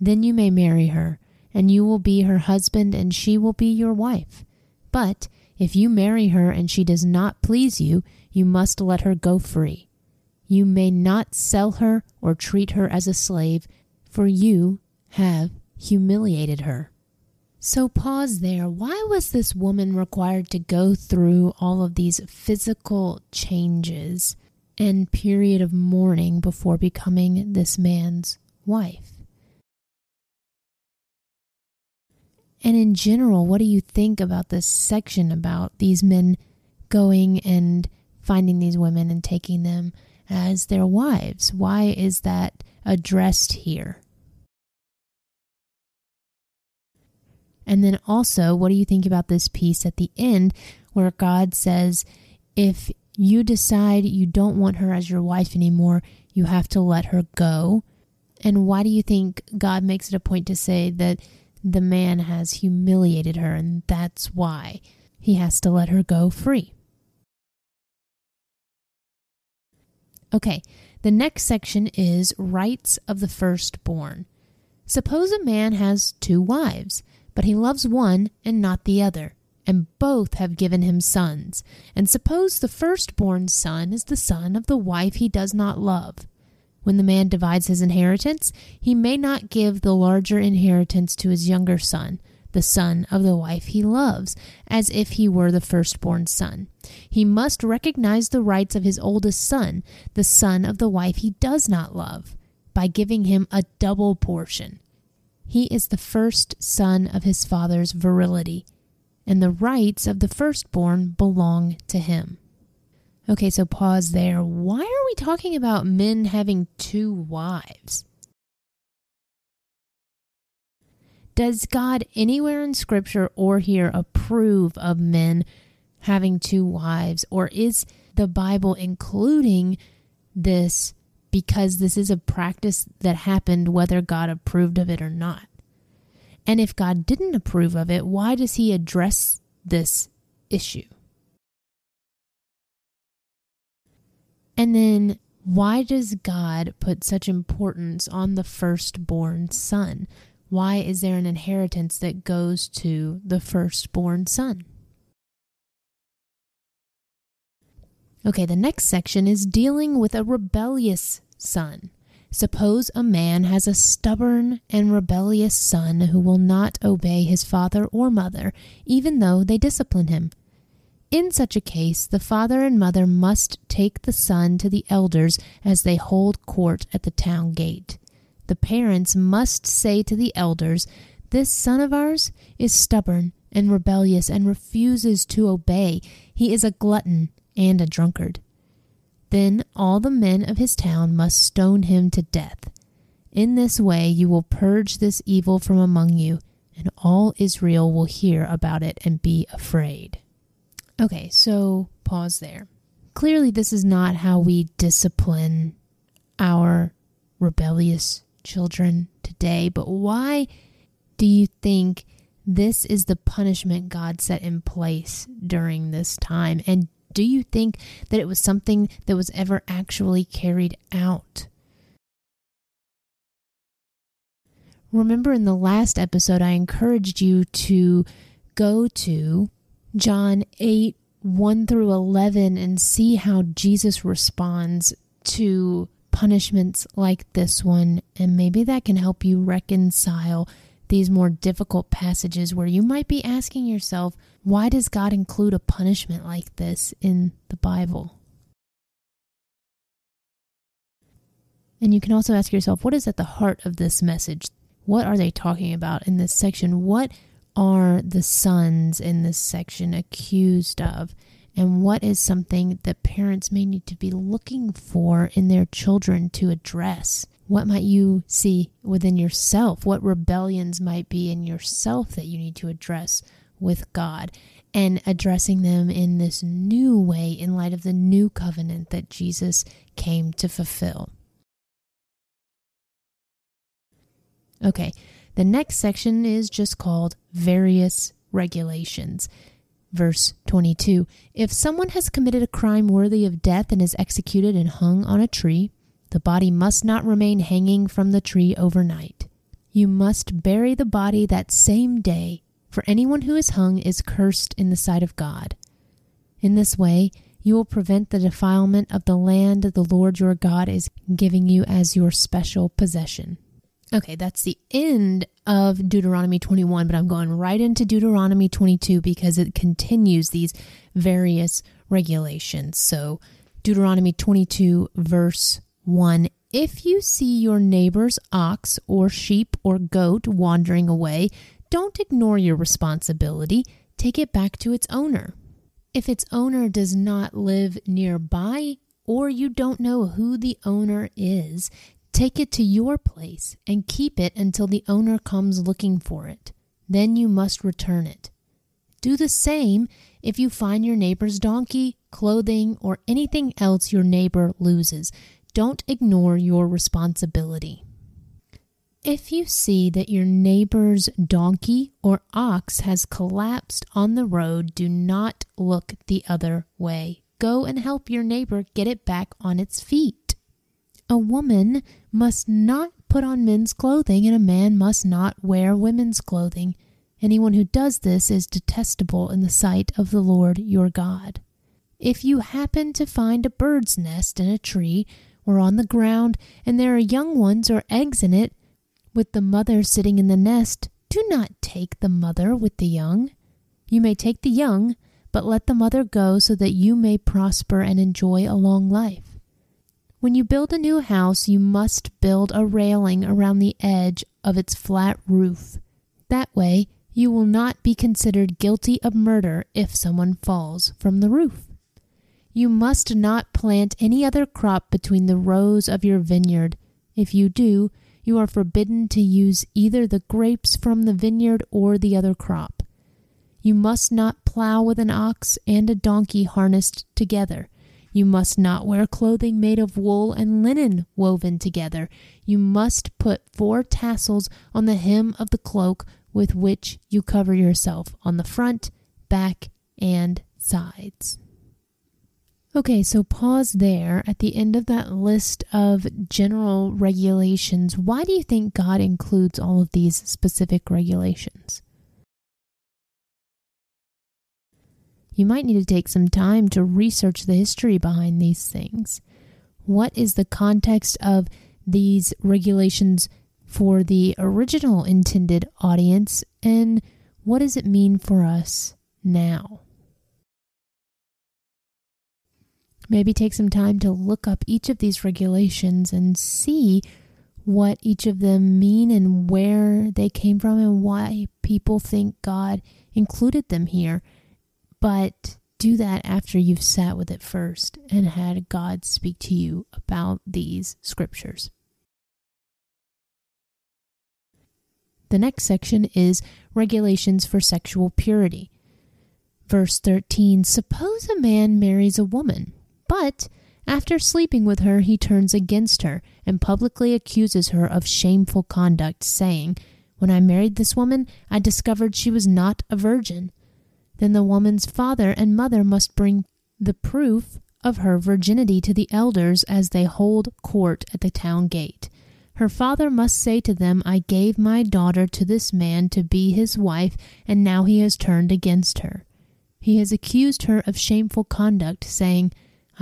Then you may marry her, and you will be her husband, and she will be your wife. But if you marry her and she does not please you, you must let her go free. You may not sell her or treat her as a slave, for you have humiliated her. So, pause there. Why was this woman required to go through all of these physical changes and period of mourning before becoming this man's wife. And in general, what do you think about this section about these men going and finding these women and taking them as their wives? Why is that addressed here? And then also, what do you think about this piece at the end where God says, if you decide you don't want her as your wife anymore, you have to let her go. And why do you think God makes it a point to say that the man has humiliated her and that's why he has to let her go free? Okay, the next section is rights of the firstborn. Suppose a man has two wives, but he loves one and not the other. and both have given him sons. And suppose the firstborn son is the son of the wife he does not love. When the man divides his inheritance, he may not give the larger inheritance to his younger son, the son of the wife he loves, as if he were the firstborn son. He must recognize the rights of his oldest son, the son of the wife he does not love, by giving him a double portion. He is the first son of his father's virility and the rights of the firstborn belong to him. Okay, so pause there. Why are we talking about men having two wives? Does God anywhere in Scripture or here approve of men having two wives? Or is the Bible including this because this is a practice that happened whether God approved of it or not? And if God didn't approve of it, why does he address this issue? And then why does God put such importance on the firstborn son? Why is there an inheritance that goes to the firstborn son? Okay, the next section is dealing with a rebellious son. Suppose a man has a stubborn and rebellious son who will not obey his father or mother, even though they discipline him. In such a case, the father and mother must take the son to the elders as they hold court at the town gate. The parents must say to the elders, This son of ours is stubborn and rebellious and refuses to obey. He is a glutton and a drunkard. Then all the men of his town must stone him to death. In this way you will purge this evil from among you, and all Israel will hear about it and be afraid. Okay, so pause there. Clearly, this is not how we discipline our rebellious children today, but why do you think this is the punishment God set in place during this time? And do you think that it was something that was ever actually carried out? Remember in the last episode, I encouraged you to go to John 8 1 through 11 and see how Jesus responds to punishments like this one, and maybe that can help you reconcile these more difficult passages where you might be asking yourself, why does God include a punishment like this in the Bible? And you can also ask yourself, what is at the heart of this message? What are they talking about in this section? What are the sons in this section accused of? And what is something that parents may need to be looking for in their children to address? What might you see within yourself? What rebellions might be in yourself that you need to address with God? And addressing them in this new way in light of the new covenant that Jesus came to fulfill. Okay, the next section is just called Various Regulations. Verse 22 If someone has committed a crime worthy of death and is executed and hung on a tree, the body must not remain hanging from the tree overnight. You must bury the body that same day, for anyone who is hung is cursed in the sight of God. In this way, you will prevent the defilement of the land the Lord your God is giving you as your special possession. Okay, that's the end of Deuteronomy 21, but I'm going right into Deuteronomy 22 because it continues these various regulations. So, Deuteronomy 22, verse 1. If you see your neighbor's ox or sheep or goat wandering away, don't ignore your responsibility. Take it back to its owner. If its owner does not live nearby or you don't know who the owner is, take it to your place and keep it until the owner comes looking for it. Then you must return it. Do the same if you find your neighbor's donkey, clothing, or anything else your neighbor loses. Don't ignore your responsibility. If you see that your neighbor's donkey or ox has collapsed on the road, do not look the other way. Go and help your neighbor get it back on its feet. A woman must not put on men's clothing, and a man must not wear women's clothing. Anyone who does this is detestable in the sight of the Lord your God. If you happen to find a bird's nest in a tree or on the ground, and there are young ones or eggs in it, with the mother sitting in the nest, do not take the mother with the young. You may take the young, but let the mother go so that you may prosper and enjoy a long life. When you build a new house, you must build a railing around the edge of its flat roof. That way, you will not be considered guilty of murder if someone falls from the roof. You must not plant any other crop between the rows of your vineyard. If you do, you are forbidden to use either the grapes from the vineyard or the other crop. You must not plow with an ox and a donkey harnessed together. You must not wear clothing made of wool and linen woven together. You must put four tassels on the hem of the cloak with which you cover yourself on the front, back, and sides. Okay, so pause there at the end of that list of general regulations. Why do you think God includes all of these specific regulations? You might need to take some time to research the history behind these things. What is the context of these regulations for the original intended audience, and what does it mean for us now? Maybe take some time to look up each of these regulations and see what each of them mean and where they came from and why people think God included them here. But do that after you've sat with it first and had God speak to you about these scriptures. The next section is regulations for sexual purity. Verse 13 Suppose a man marries a woman, but after sleeping with her, he turns against her and publicly accuses her of shameful conduct, saying, When I married this woman, I discovered she was not a virgin. Then the woman's father and mother must bring the proof of her virginity to the elders as they hold court at the town gate. Her father must say to them, I gave my daughter to this man to be his wife, and now he has turned against her. He has accused her of shameful conduct, saying,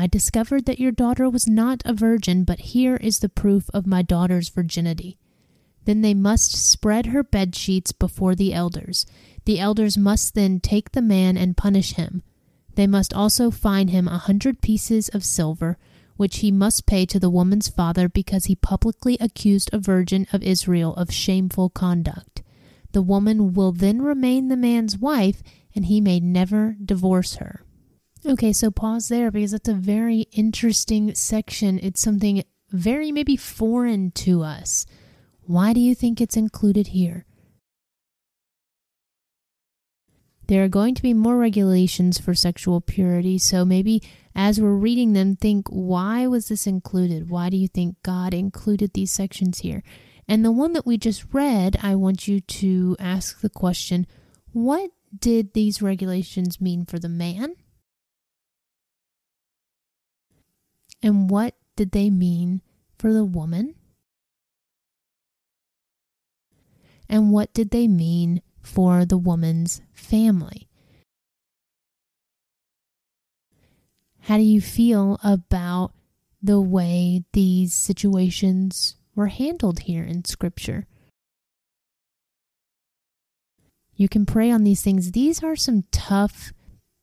I discovered that your daughter was not a virgin, but here is the proof of my daughter's virginity. Then they must spread her bed sheets before the elders. The elders must then take the man and punish him. They must also fine him a hundred pieces of silver which he must pay to the woman's father because he publicly accused a virgin of Israel of shameful conduct. The woman will then remain the man's wife, and he may never divorce her. Okay, so pause there because that's a very interesting section. It's something very maybe foreign to us. Why do you think it's included here? There are going to be more regulations for sexual purity, so maybe as we're reading them, think why was this included? Why do you think God included these sections here? And the one that we just read, I want you to ask the question what did these regulations mean for the man? And what did they mean for the woman? And what did they mean for the woman's family. How do you feel about the way these situations were handled here in Scripture? You can pray on these things. These are some tough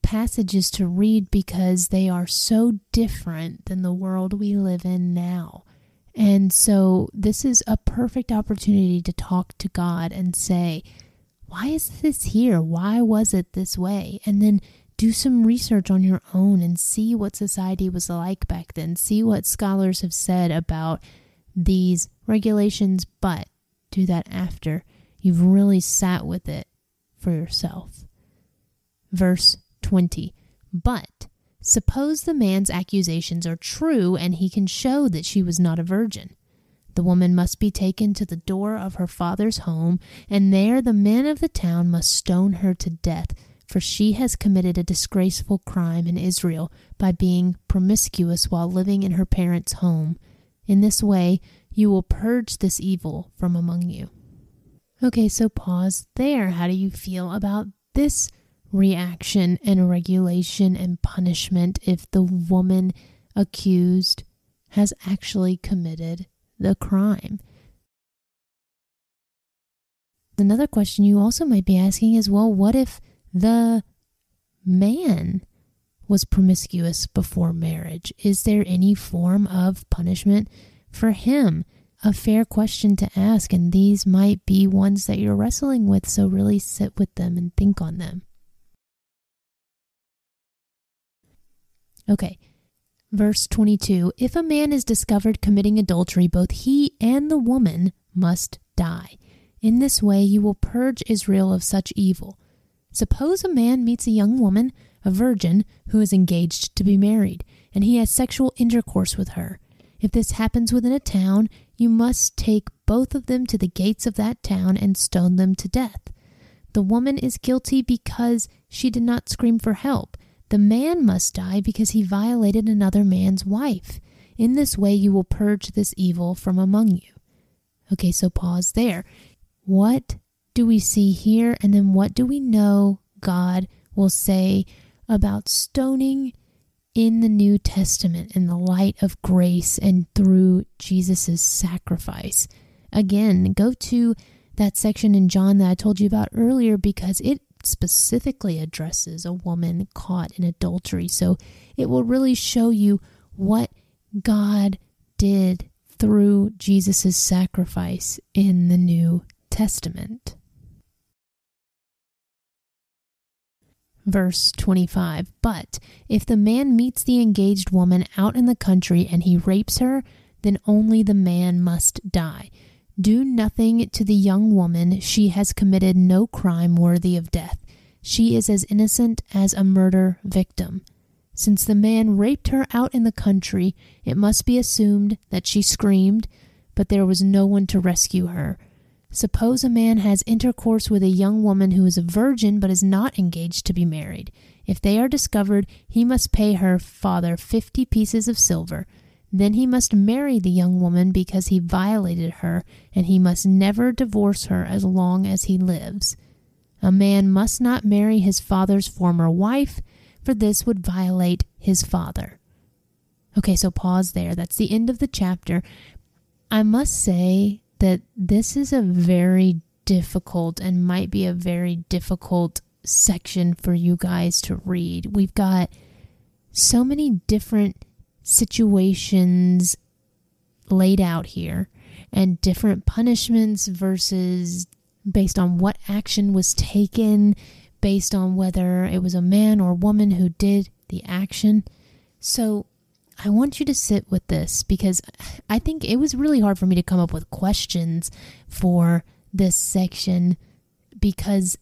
passages to read because they are so different than the world we live in now. And so, this is a perfect opportunity to talk to God and say, why is this here? Why was it this way? And then do some research on your own and see what society was like back then. See what scholars have said about these regulations, but do that after you've really sat with it for yourself. Verse 20 But suppose the man's accusations are true and he can show that she was not a virgin. The woman must be taken to the door of her father's home, and there the men of the town must stone her to death, for she has committed a disgraceful crime in Israel by being promiscuous while living in her parents' home. In this way, you will purge this evil from among you. Okay, so pause there. How do you feel about this reaction and regulation and punishment if the woman accused has actually committed the crime? Another question you also might be asking is well, what if the man was promiscuous before marriage? Is there any form of punishment for him? a fair question to ask, and these might be ones that you're wrestling with, so really sit with them and think on them. Okay, verse 22 If a man is discovered committing adultery, both he and the woman must die. In this way, you will purge Israel of such evil. Suppose a man meets a young woman, a virgin, who is engaged to be married, and he has sexual intercourse with her. If this happens within a town, you must take both of them to the gates of that town and stone them to death. The woman is guilty because she did not scream for help. The man must die because he violated another man's wife. In this way, you will purge this evil from among you. Okay, so pause there. What do we see here? And then what do we know God will say about stoning in the New Testament in the light of grace and through Jesus' sacrifice. Again, go to that section in John that I told you about earlier because it specifically addresses a woman caught in adultery. So it will really show you what God did through Jesus' sacrifice in the New Testament. Verse 25 But if the man meets the engaged woman out in the country and he rapes her, then only the man must die. Do nothing to the young woman. She has committed no crime worthy of death. She is as innocent as a murder victim. Since the man raped her out in the country, it must be assumed that she screamed, but there was no one to rescue her. Suppose a man has intercourse with a young woman who is a virgin but is not engaged to be married. If they are discovered, he must pay her father fifty pieces of silver. Then he must marry the young woman because he violated her, and he must never divorce her as long as he lives. A man must not marry his father's former wife, for this would violate his father. Okay, so pause there. That's the end of the chapter. I must say that this is a very difficult and might be a very difficult section for you guys to read. We've got so many different situations laid out here and different punishments versus based on what action was taken, based on whether it was a man or woman who did the action. So I want you to sit with this because I think it was really hard for me to come up with questions for this section because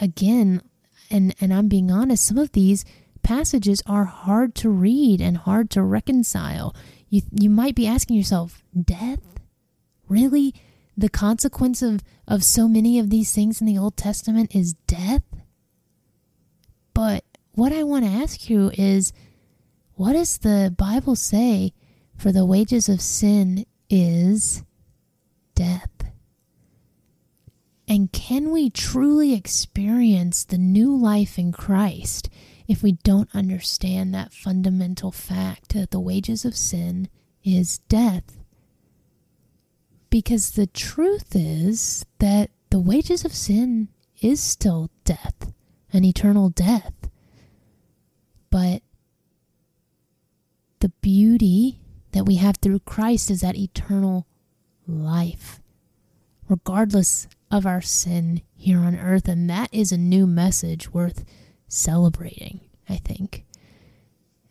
again and and I'm being honest some of these passages are hard to read and hard to reconcile. You you might be asking yourself, death? Really? The consequence of, of so many of these things in the Old Testament is death? But what I want to ask you is what does the Bible say? For the wages of sin is death. And can we truly experience the new life in Christ if we don't understand that fundamental fact that the wages of sin is death? Because the truth is that the wages of sin is still death, an eternal death. But the beauty that we have through Christ is that eternal life, regardless of our sin here on earth. And that is a new message worth celebrating, I think.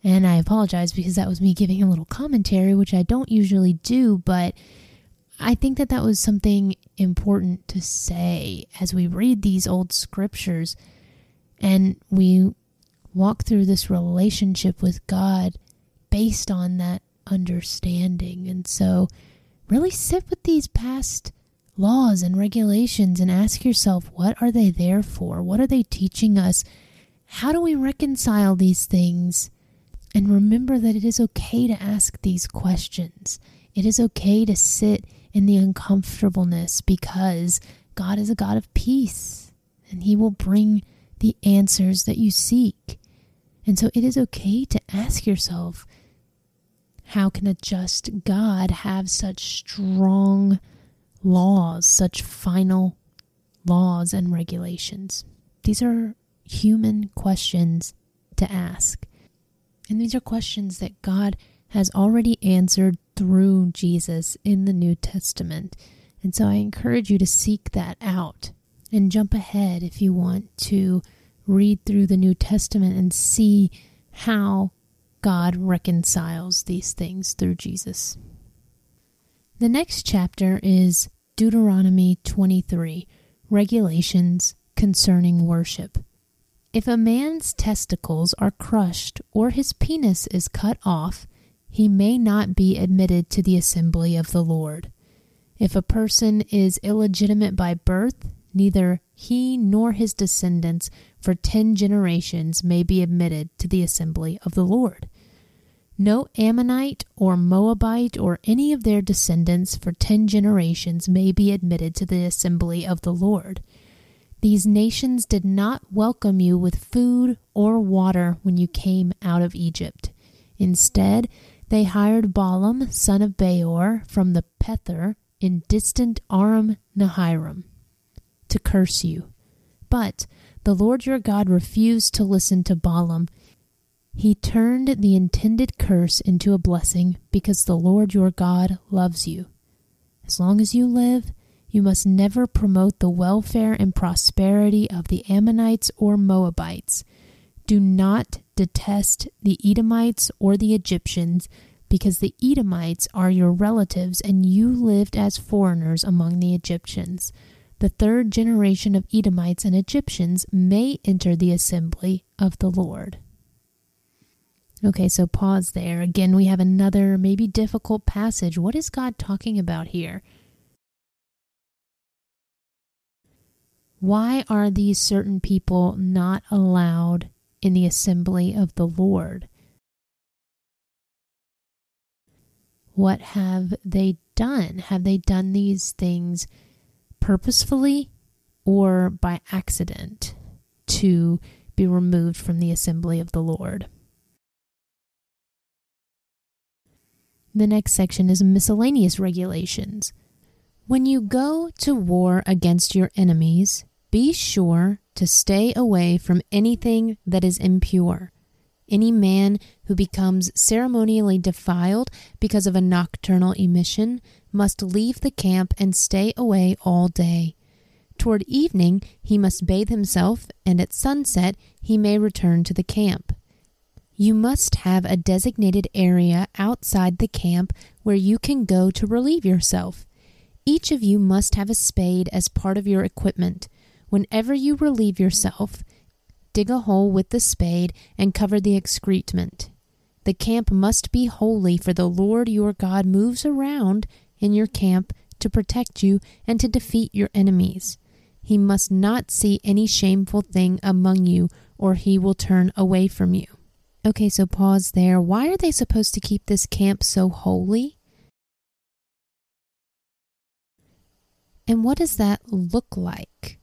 And I apologize because that was me giving a little commentary, which I don't usually do, but I think that that was something important to say as we read these old scriptures and we walk through this relationship with God based on that understanding. And so, really sit with these past laws and regulations and ask yourself what are they there for? What are they teaching us? How do we reconcile these things? And remember that it is okay to ask these questions. It is okay to sit in the uncomfortableness because God is a God of peace and He will bring the answers that you seek. And so it is okay to ask yourself, how can a just God have such strong laws, such final laws and regulations? These are human questions to ask. And these are questions that God has already answered through Jesus in the New Testament. And so I encourage you to seek that out and jump ahead if you want to read through the New Testament and see how God reconciles these things through Jesus. The next chapter is Deuteronomy 23 Regulations concerning worship. If a man's testicles are crushed or his penis is cut off, he may not be admitted to the assembly of the Lord. If a person is illegitimate by birth, neither he nor his descendants for ten generations may be admitted to the assembly of the Lord. No Ammonite or Moabite or any of their descendants for ten generations may be admitted to the assembly of the Lord. These nations did not welcome you with food or water when you came out of Egypt. Instead, they hired Balaam, son of Beor, from the Pethor in distant Aram Naharaim, to curse you. But the Lord your God refused to listen to Balaam he turned the intended curse into a blessing because the Lord your God loves you. As long as you live, you must never promote the welfare and prosperity of the Ammonites or Moabites. Do not detest the Edomites or the Egyptians, because the Edomites are your relatives and you lived as foreigners among the Egyptians. The third generation of Edomites and Egyptians may enter the assembly of the Lord. Okay, so pause there. Again, we have another maybe difficult passage. What is God talking about here? Why are these certain people not allowed in the assembly of the Lord? What have they done? Have they done these things purposefully or by accident to be removed from the assembly of the Lord? The next section is miscellaneous regulations. When you go to war against your enemies, be sure to stay away from anything that is impure. Any man who becomes ceremonially defiled because of a nocturnal emission must leave the camp and stay away all day. Toward evening, he must bathe himself, and at sunset, he may return to the camp. You must have a designated area outside the camp where you can go to relieve yourself. Each of you must have a spade as part of your equipment. Whenever you relieve yourself, dig a hole with the spade and cover the excrement. The camp must be holy, for the Lord your God moves around in your camp to protect you and to defeat your enemies. He must not see any shameful thing among you, or he will turn away from you. Okay, so pause there. Why are they supposed to keep this camp so holy? And what does that look like?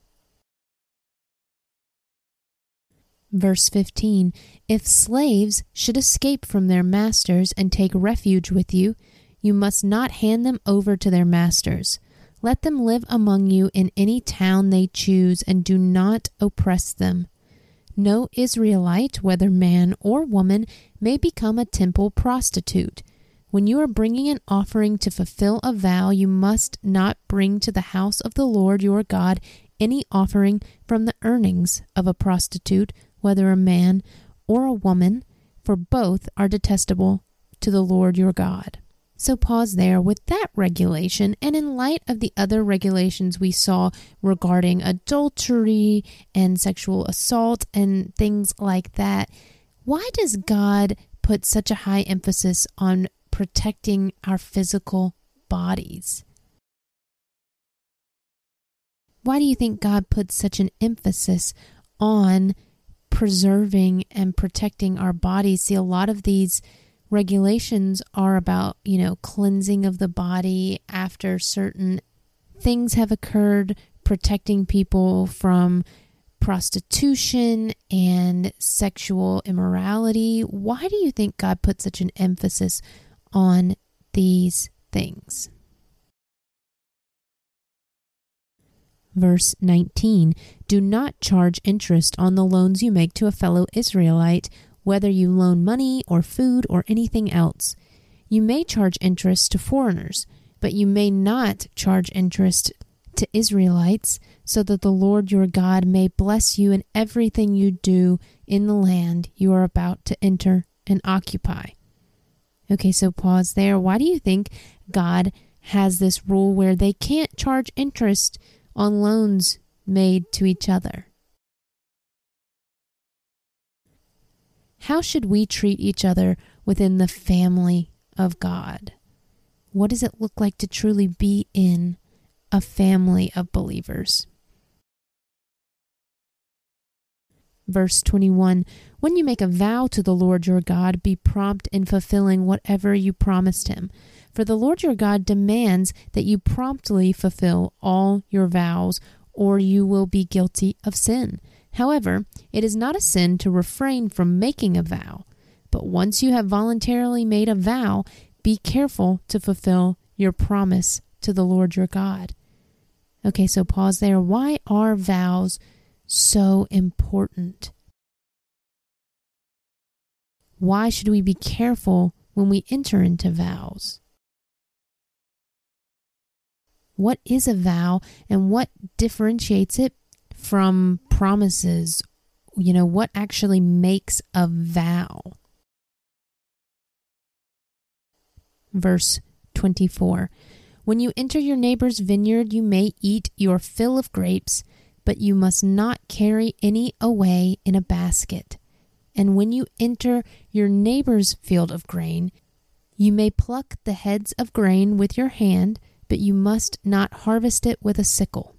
Verse 15 If slaves should escape from their masters and take refuge with you, you must not hand them over to their masters. Let them live among you in any town they choose, and do not oppress them. No Israelite, whether man or woman, may become a temple prostitute. When you are bringing an offering to fulfill a vow, you must not bring to the house of the Lord your God any offering from the earnings of a prostitute, whether a man or a woman, for both are detestable to the Lord your God. So pause there with that regulation. And in light of the other regulations we saw regarding adultery and sexual assault and things like that, why does God put such a high emphasis on protecting our physical bodies? Why do you think God puts such an emphasis on preserving and protecting our bodies? See, a lot of these regulations are about, you know, cleansing of the body after certain things have occurred protecting people from prostitution and sexual immorality. Why do you think God put such an emphasis on these things? Verse 19 Do not charge interest on the loans you make to a fellow Israelite, whether you loan money or food or anything else. You may charge interest to foreigners, but you may not charge interest to Israelites, so that the Lord your God may bless you in everything you do in the land you are about to enter and occupy. Okay, so pause there. Why do you think God has this rule where they can't charge interest on loans made to each other? How should we treat each other within the family of God? What does it look like to truly be in a family of believers? Verse 21 When you make a vow to the Lord your God, be prompt in fulfilling whatever you promised him. For the Lord your God demands that you promptly fulfill all your vows, or you will be guilty of sin. However, it is not a sin to refrain from making a vow. But once you have voluntarily made a vow, be careful to fulfill your promise to the Lord your God. Okay, so pause there. Why are vows so important? Why should we be careful when we enter into vows? What is a vow and what differentiates it from promises? You know, what actually makes a vow? Verse 24 When you enter your neighbor's vineyard, you may eat your fill of grapes, but you must not carry any away in a basket. And when you enter your neighbor's field of grain, you may pluck the heads of grain with your hand, but you must not harvest it with a sickle.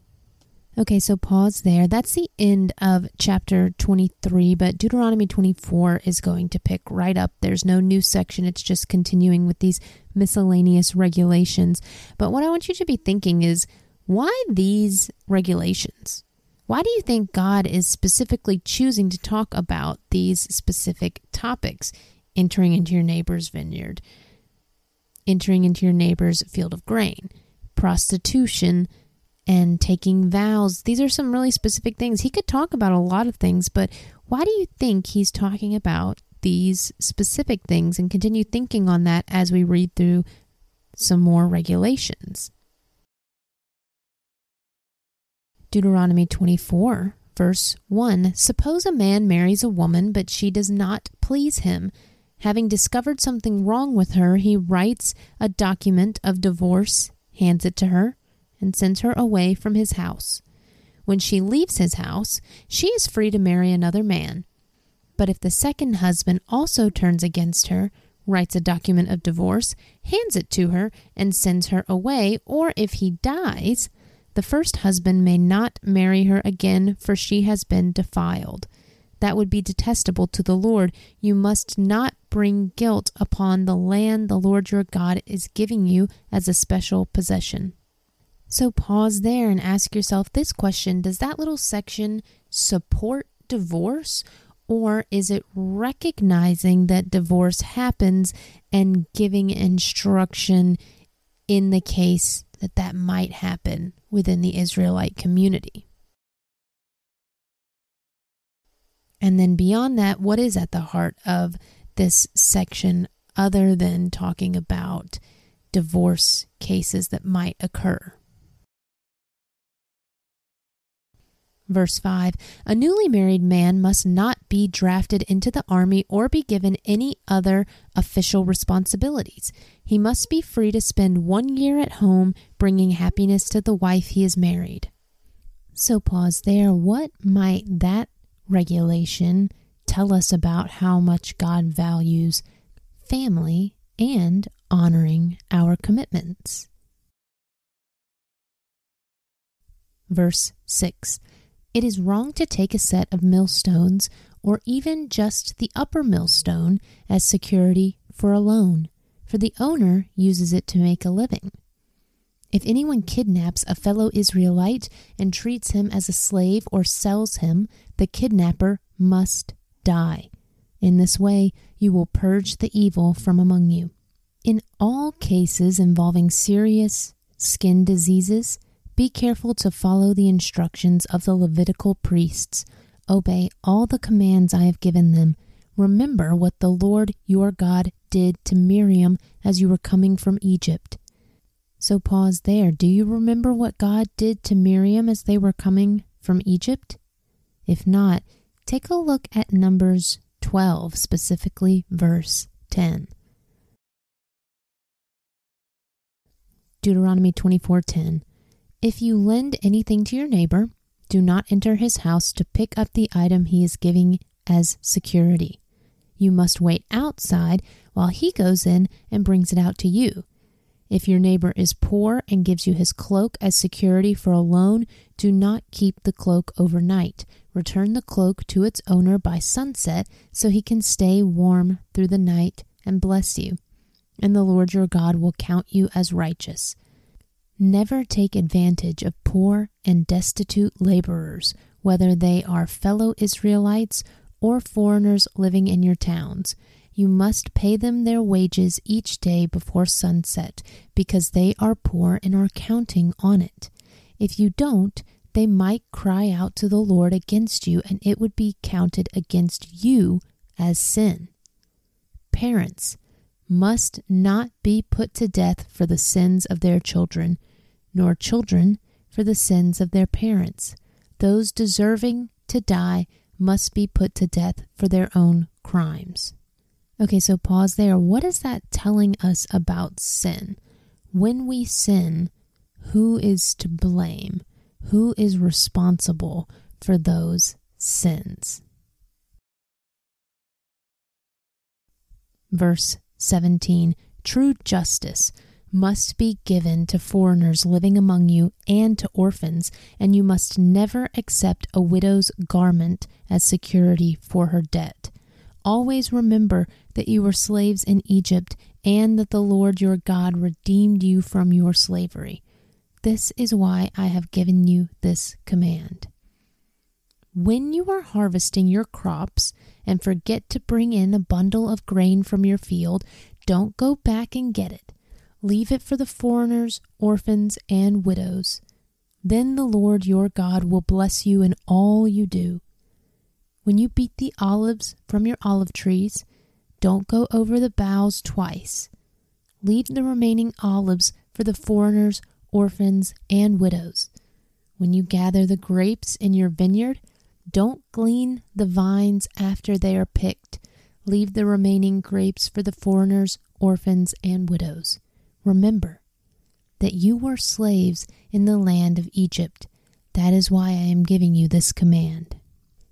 Okay, so pause there. That's the end of chapter 23, but Deuteronomy 24 is going to pick right up. There's no new section, it's just continuing with these miscellaneous regulations. But what I want you to be thinking is why these regulations? Why do you think God is specifically choosing to talk about these specific topics? Entering into your neighbor's vineyard, entering into your neighbor's field of grain, prostitution and taking vows. These are some really specific things. He could talk about a lot of things, but why do you think he's talking about these specific things and continue thinking on that as we read through some more regulations? Deuteronomy 24, verse 1 Suppose a man marries a woman, but she does not please him. Having discovered something wrong with her, he writes a document of divorce, hands it to her, and sends her away from his house. When she leaves his house, she is free to marry another man. But if the second husband also turns against her, writes a document of divorce, hands it to her, and sends her away, or if he dies, the first husband may not marry her again, for she has been defiled. That would be detestable to the Lord. You must not bring guilt upon the land the Lord your God is giving you as a special possession. So pause there and ask yourself this question Does that little section support divorce? Or is it recognizing that divorce happens and giving instruction in the case that that might happen within the Israelite community? And then beyond that, what is at the heart of this section other than talking about divorce cases that might occur? Verse 5 A newly married man must not be drafted into the army or be given any other official responsibilities. He must be free to spend one year at home, bringing happiness to the wife he has married. So, pause there. What might that regulation tell us about how much God values family and honoring our commitments? Verse 6 it is wrong to take a set of millstones or even just the upper millstone as security for a loan, for the owner uses it to make a living. If anyone kidnaps a fellow Israelite and treats him as a slave or sells him, the kidnapper must die. In this way, you will purge the evil from among you. In all cases involving serious skin diseases, be careful to follow the instructions of the Levitical priests. Obey all the commands I have given them. Remember what the Lord your God did to Miriam as you were coming from Egypt. So pause there. Do you remember what God did to Miriam as they were coming from Egypt? If not, take a look at Numbers 12, specifically verse 10. Deuteronomy 24:10 If you lend anything to your neighbor, do not enter his house to pick up the item he is giving as security. You must wait outside while he goes in and brings it out to you. If your neighbor is poor and gives you his cloak as security for a loan, do not keep the cloak overnight. Return the cloak to its owner by sunset so he can stay warm through the night and bless you. And the Lord your God will count you as righteous. Never take advantage of poor and destitute laborers, whether they are fellow Israelites or foreigners living in your towns you must pay them their wages each day before sunset, because they are poor and are counting on it. If you don't, they might cry out to the Lord against you, and it would be counted against you as sin. Parents must not be put to death for the sins of their children, nor children for the sins of their parents. Those deserving to die must be put to death for their own crimes. Okay, so pause there. What is that telling us about sin? When we sin, who is to blame? Who is responsible for those sins? Verse 17 True justice must be given to foreigners living among you and to orphans, and you must never accept a widow's garment as security for her debt. Always remember that you were slaves in Egypt and that the Lord your God redeemed you from your slavery. This is why I have given you this command. When you are harvesting your crops and forget to bring in a bundle of grain from your field, don't go back and get it. Leave it for the foreigners, orphans, and widows. Then the Lord your God will bless you in all you do. When you beat the olives from your olive trees, don't go over the boughs twice. Leave the remaining olives for the foreigners, orphans, and widows. When you gather the grapes in your vineyard, don't glean the vines after they are picked. Leave the remaining grapes for the foreigners, orphans, and widows. Remember that you were slaves in the land of Egypt. That is why I am giving you this command.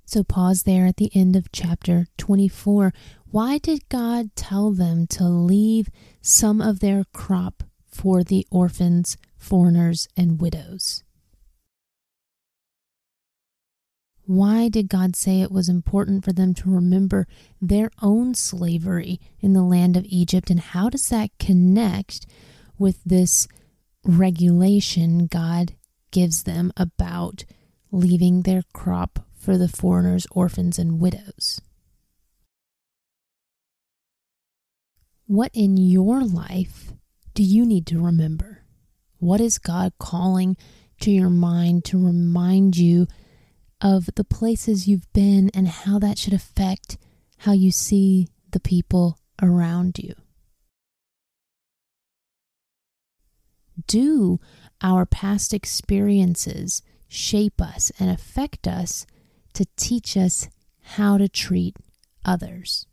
So pause there at the end of chapter 24. Why did God tell them to leave some of their crop for the orphans, foreigners, and widows? Why did God say it was important for them to remember their own slavery in the land of Egypt? And how does that connect with this regulation God gives them about leaving their crop for the foreigners, orphans, and widows. What in your life do you need to remember? What is God calling to your mind to remind you of the places you've been and how that should affect how you see the people around you? Do our past experiences shape us and affect us to teach us how to treat others.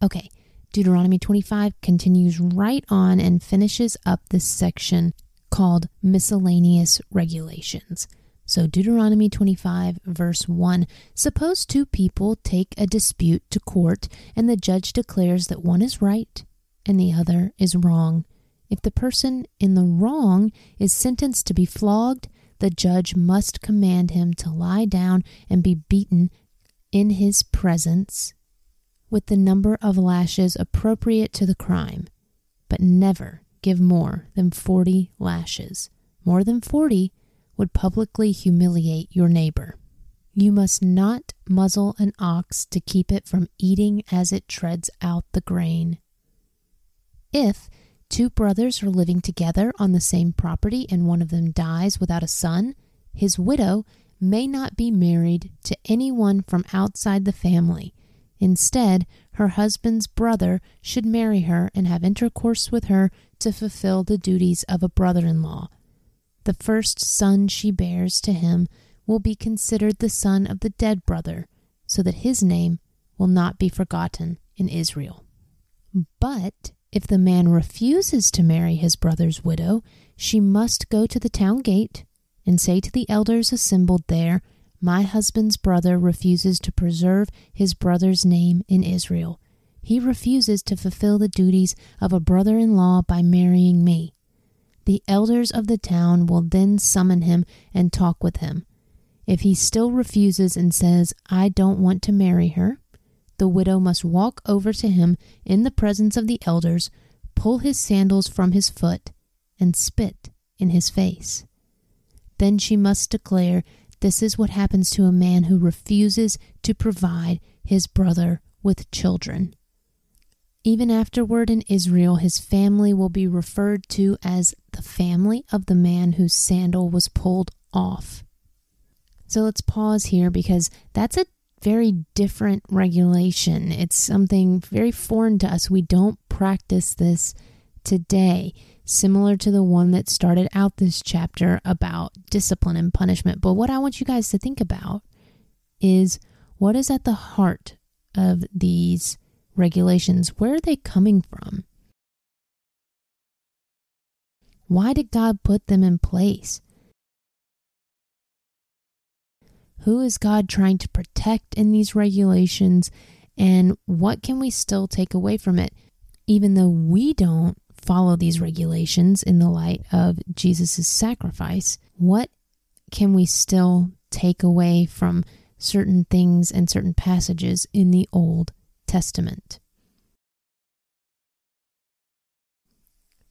Okay, Deuteronomy 25 continues right on and finishes up this section called Miscellaneous Regulations. So, Deuteronomy 25, verse 1 Suppose two people take a dispute to court, and the judge declares that one is right and the other is wrong. If the person in the wrong is sentenced to be flogged, the judge must command him to lie down and be beaten in his presence with the number of lashes appropriate to the crime, but never give more than 40 lashes. More than 40 would publicly humiliate your neighbor. You must not muzzle an ox to keep it from eating as it treads out the grain. If two brothers are living together on the same property and one of them dies without a son, his widow may not be married to anyone from outside the family. Instead, her husband's brother should marry her and have intercourse with her to fulfill the duties of a brother in law. The first son she bears to him will be considered the son of the dead brother, so that his name will not be forgotten in Israel. But if the man refuses to marry his brother's widow, she must go to the town gate and say to the elders assembled there, My husband's brother refuses to preserve his brother's name in Israel. He refuses to fulfill the duties of a brother in law by marrying me. The elders of the town will then summon him and talk with him. If he still refuses and says, I don't want to marry her, the widow must walk over to him in the presence of the elders, pull his sandals from his foot, and spit in his face. Then she must declare, This is what happens to a man who refuses to provide his brother with children. Even afterward in Israel, his family will be referred to as the family of the man whose sandal was pulled off. So let's pause here because that's a very different regulation. It's something very foreign to us. We don't practice this today, similar to the one that started out this chapter about discipline and punishment. But what I want you guys to think about is what is at the heart of these regulations? Where are they coming from? Why did God put them in place? Who is God trying to protect in these regulations? And what can we still take away from it? Even though we don't follow these regulations in the light of Jesus' sacrifice, what can we still take away from certain things and certain passages in the Old Testament?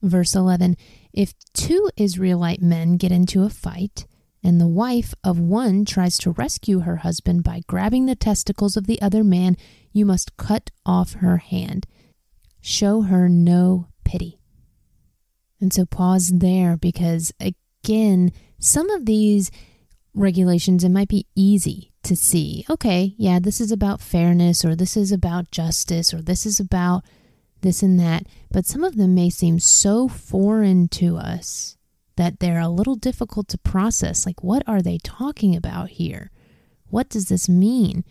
Verse 11 If two Israelite men get into a fight, and the wife of one tries to rescue her husband by grabbing the testicles of the other man, you must cut off her hand. Show her no pity. And so pause there because, again, some of these regulations, it might be easy to see. Okay, yeah, this is about fairness, or this is about justice, or this is about this and that. But some of them may seem so foreign to us that they're a little difficult to process. Like, what are they talking about here? What does this mean?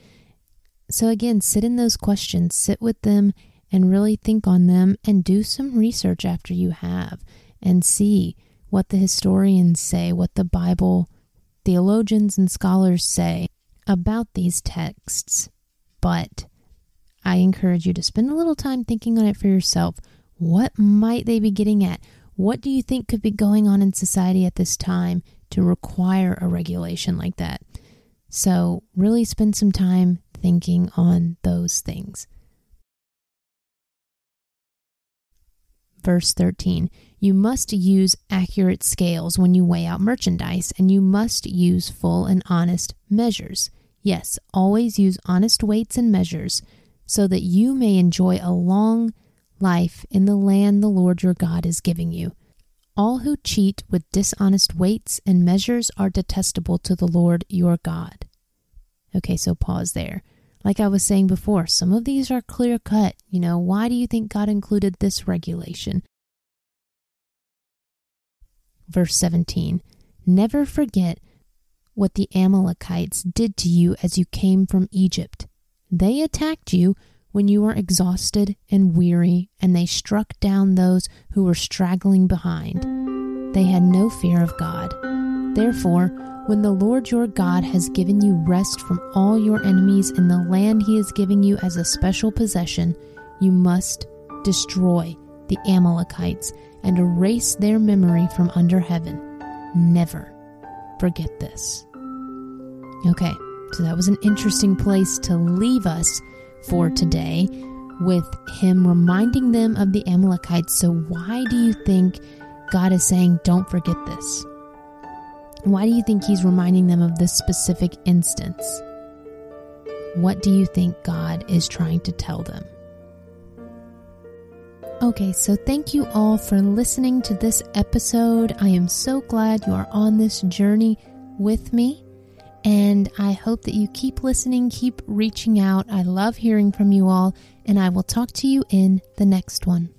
So, again, sit in those questions, sit with them, and really think on them, and do some research after you have and see what the historians say, what the Bible theologians and scholars say about these texts. But I encourage you to spend a little time thinking on it for yourself. What might they be getting at? What do you think could be going on in society at this time to require a regulation like that? So, really spend some time thinking on those things. Verse 13 You must use accurate scales when you weigh out merchandise, and you must use full and honest measures. Yes, always use honest weights and measures, so that you may enjoy a long life in the land the Lord your God is giving you. All who cheat with dishonest weights and measures are detestable to the Lord your God. Okay, so pause there. Like I was saying before, some of these are clear cut. You know, why do you think God included this regulation? Verse 17 Never forget what the Amalekites did to you as you came from Egypt. They attacked you when you were exhausted and weary, and they struck down those who were straggling behind. They had no fear of God. Therefore, when the Lord your God has given you rest from all your enemies in the land he is giving you as a special possession, you must destroy the Amalekites and erase their memory from under heaven. Never forget this. Okay, so that was an interesting place to leave us for today. with him reminding them of the Amalekites. So, why do you think God is saying, don't forget this? Why do you think he's reminding them of this specific instance? What do you think God is trying to tell them? Okay, so thank you all for listening to this episode. I am so glad you are on this journey with me. And I hope that you keep listening, keep reaching out. I love hearing from you all, and I will talk to you in the next one.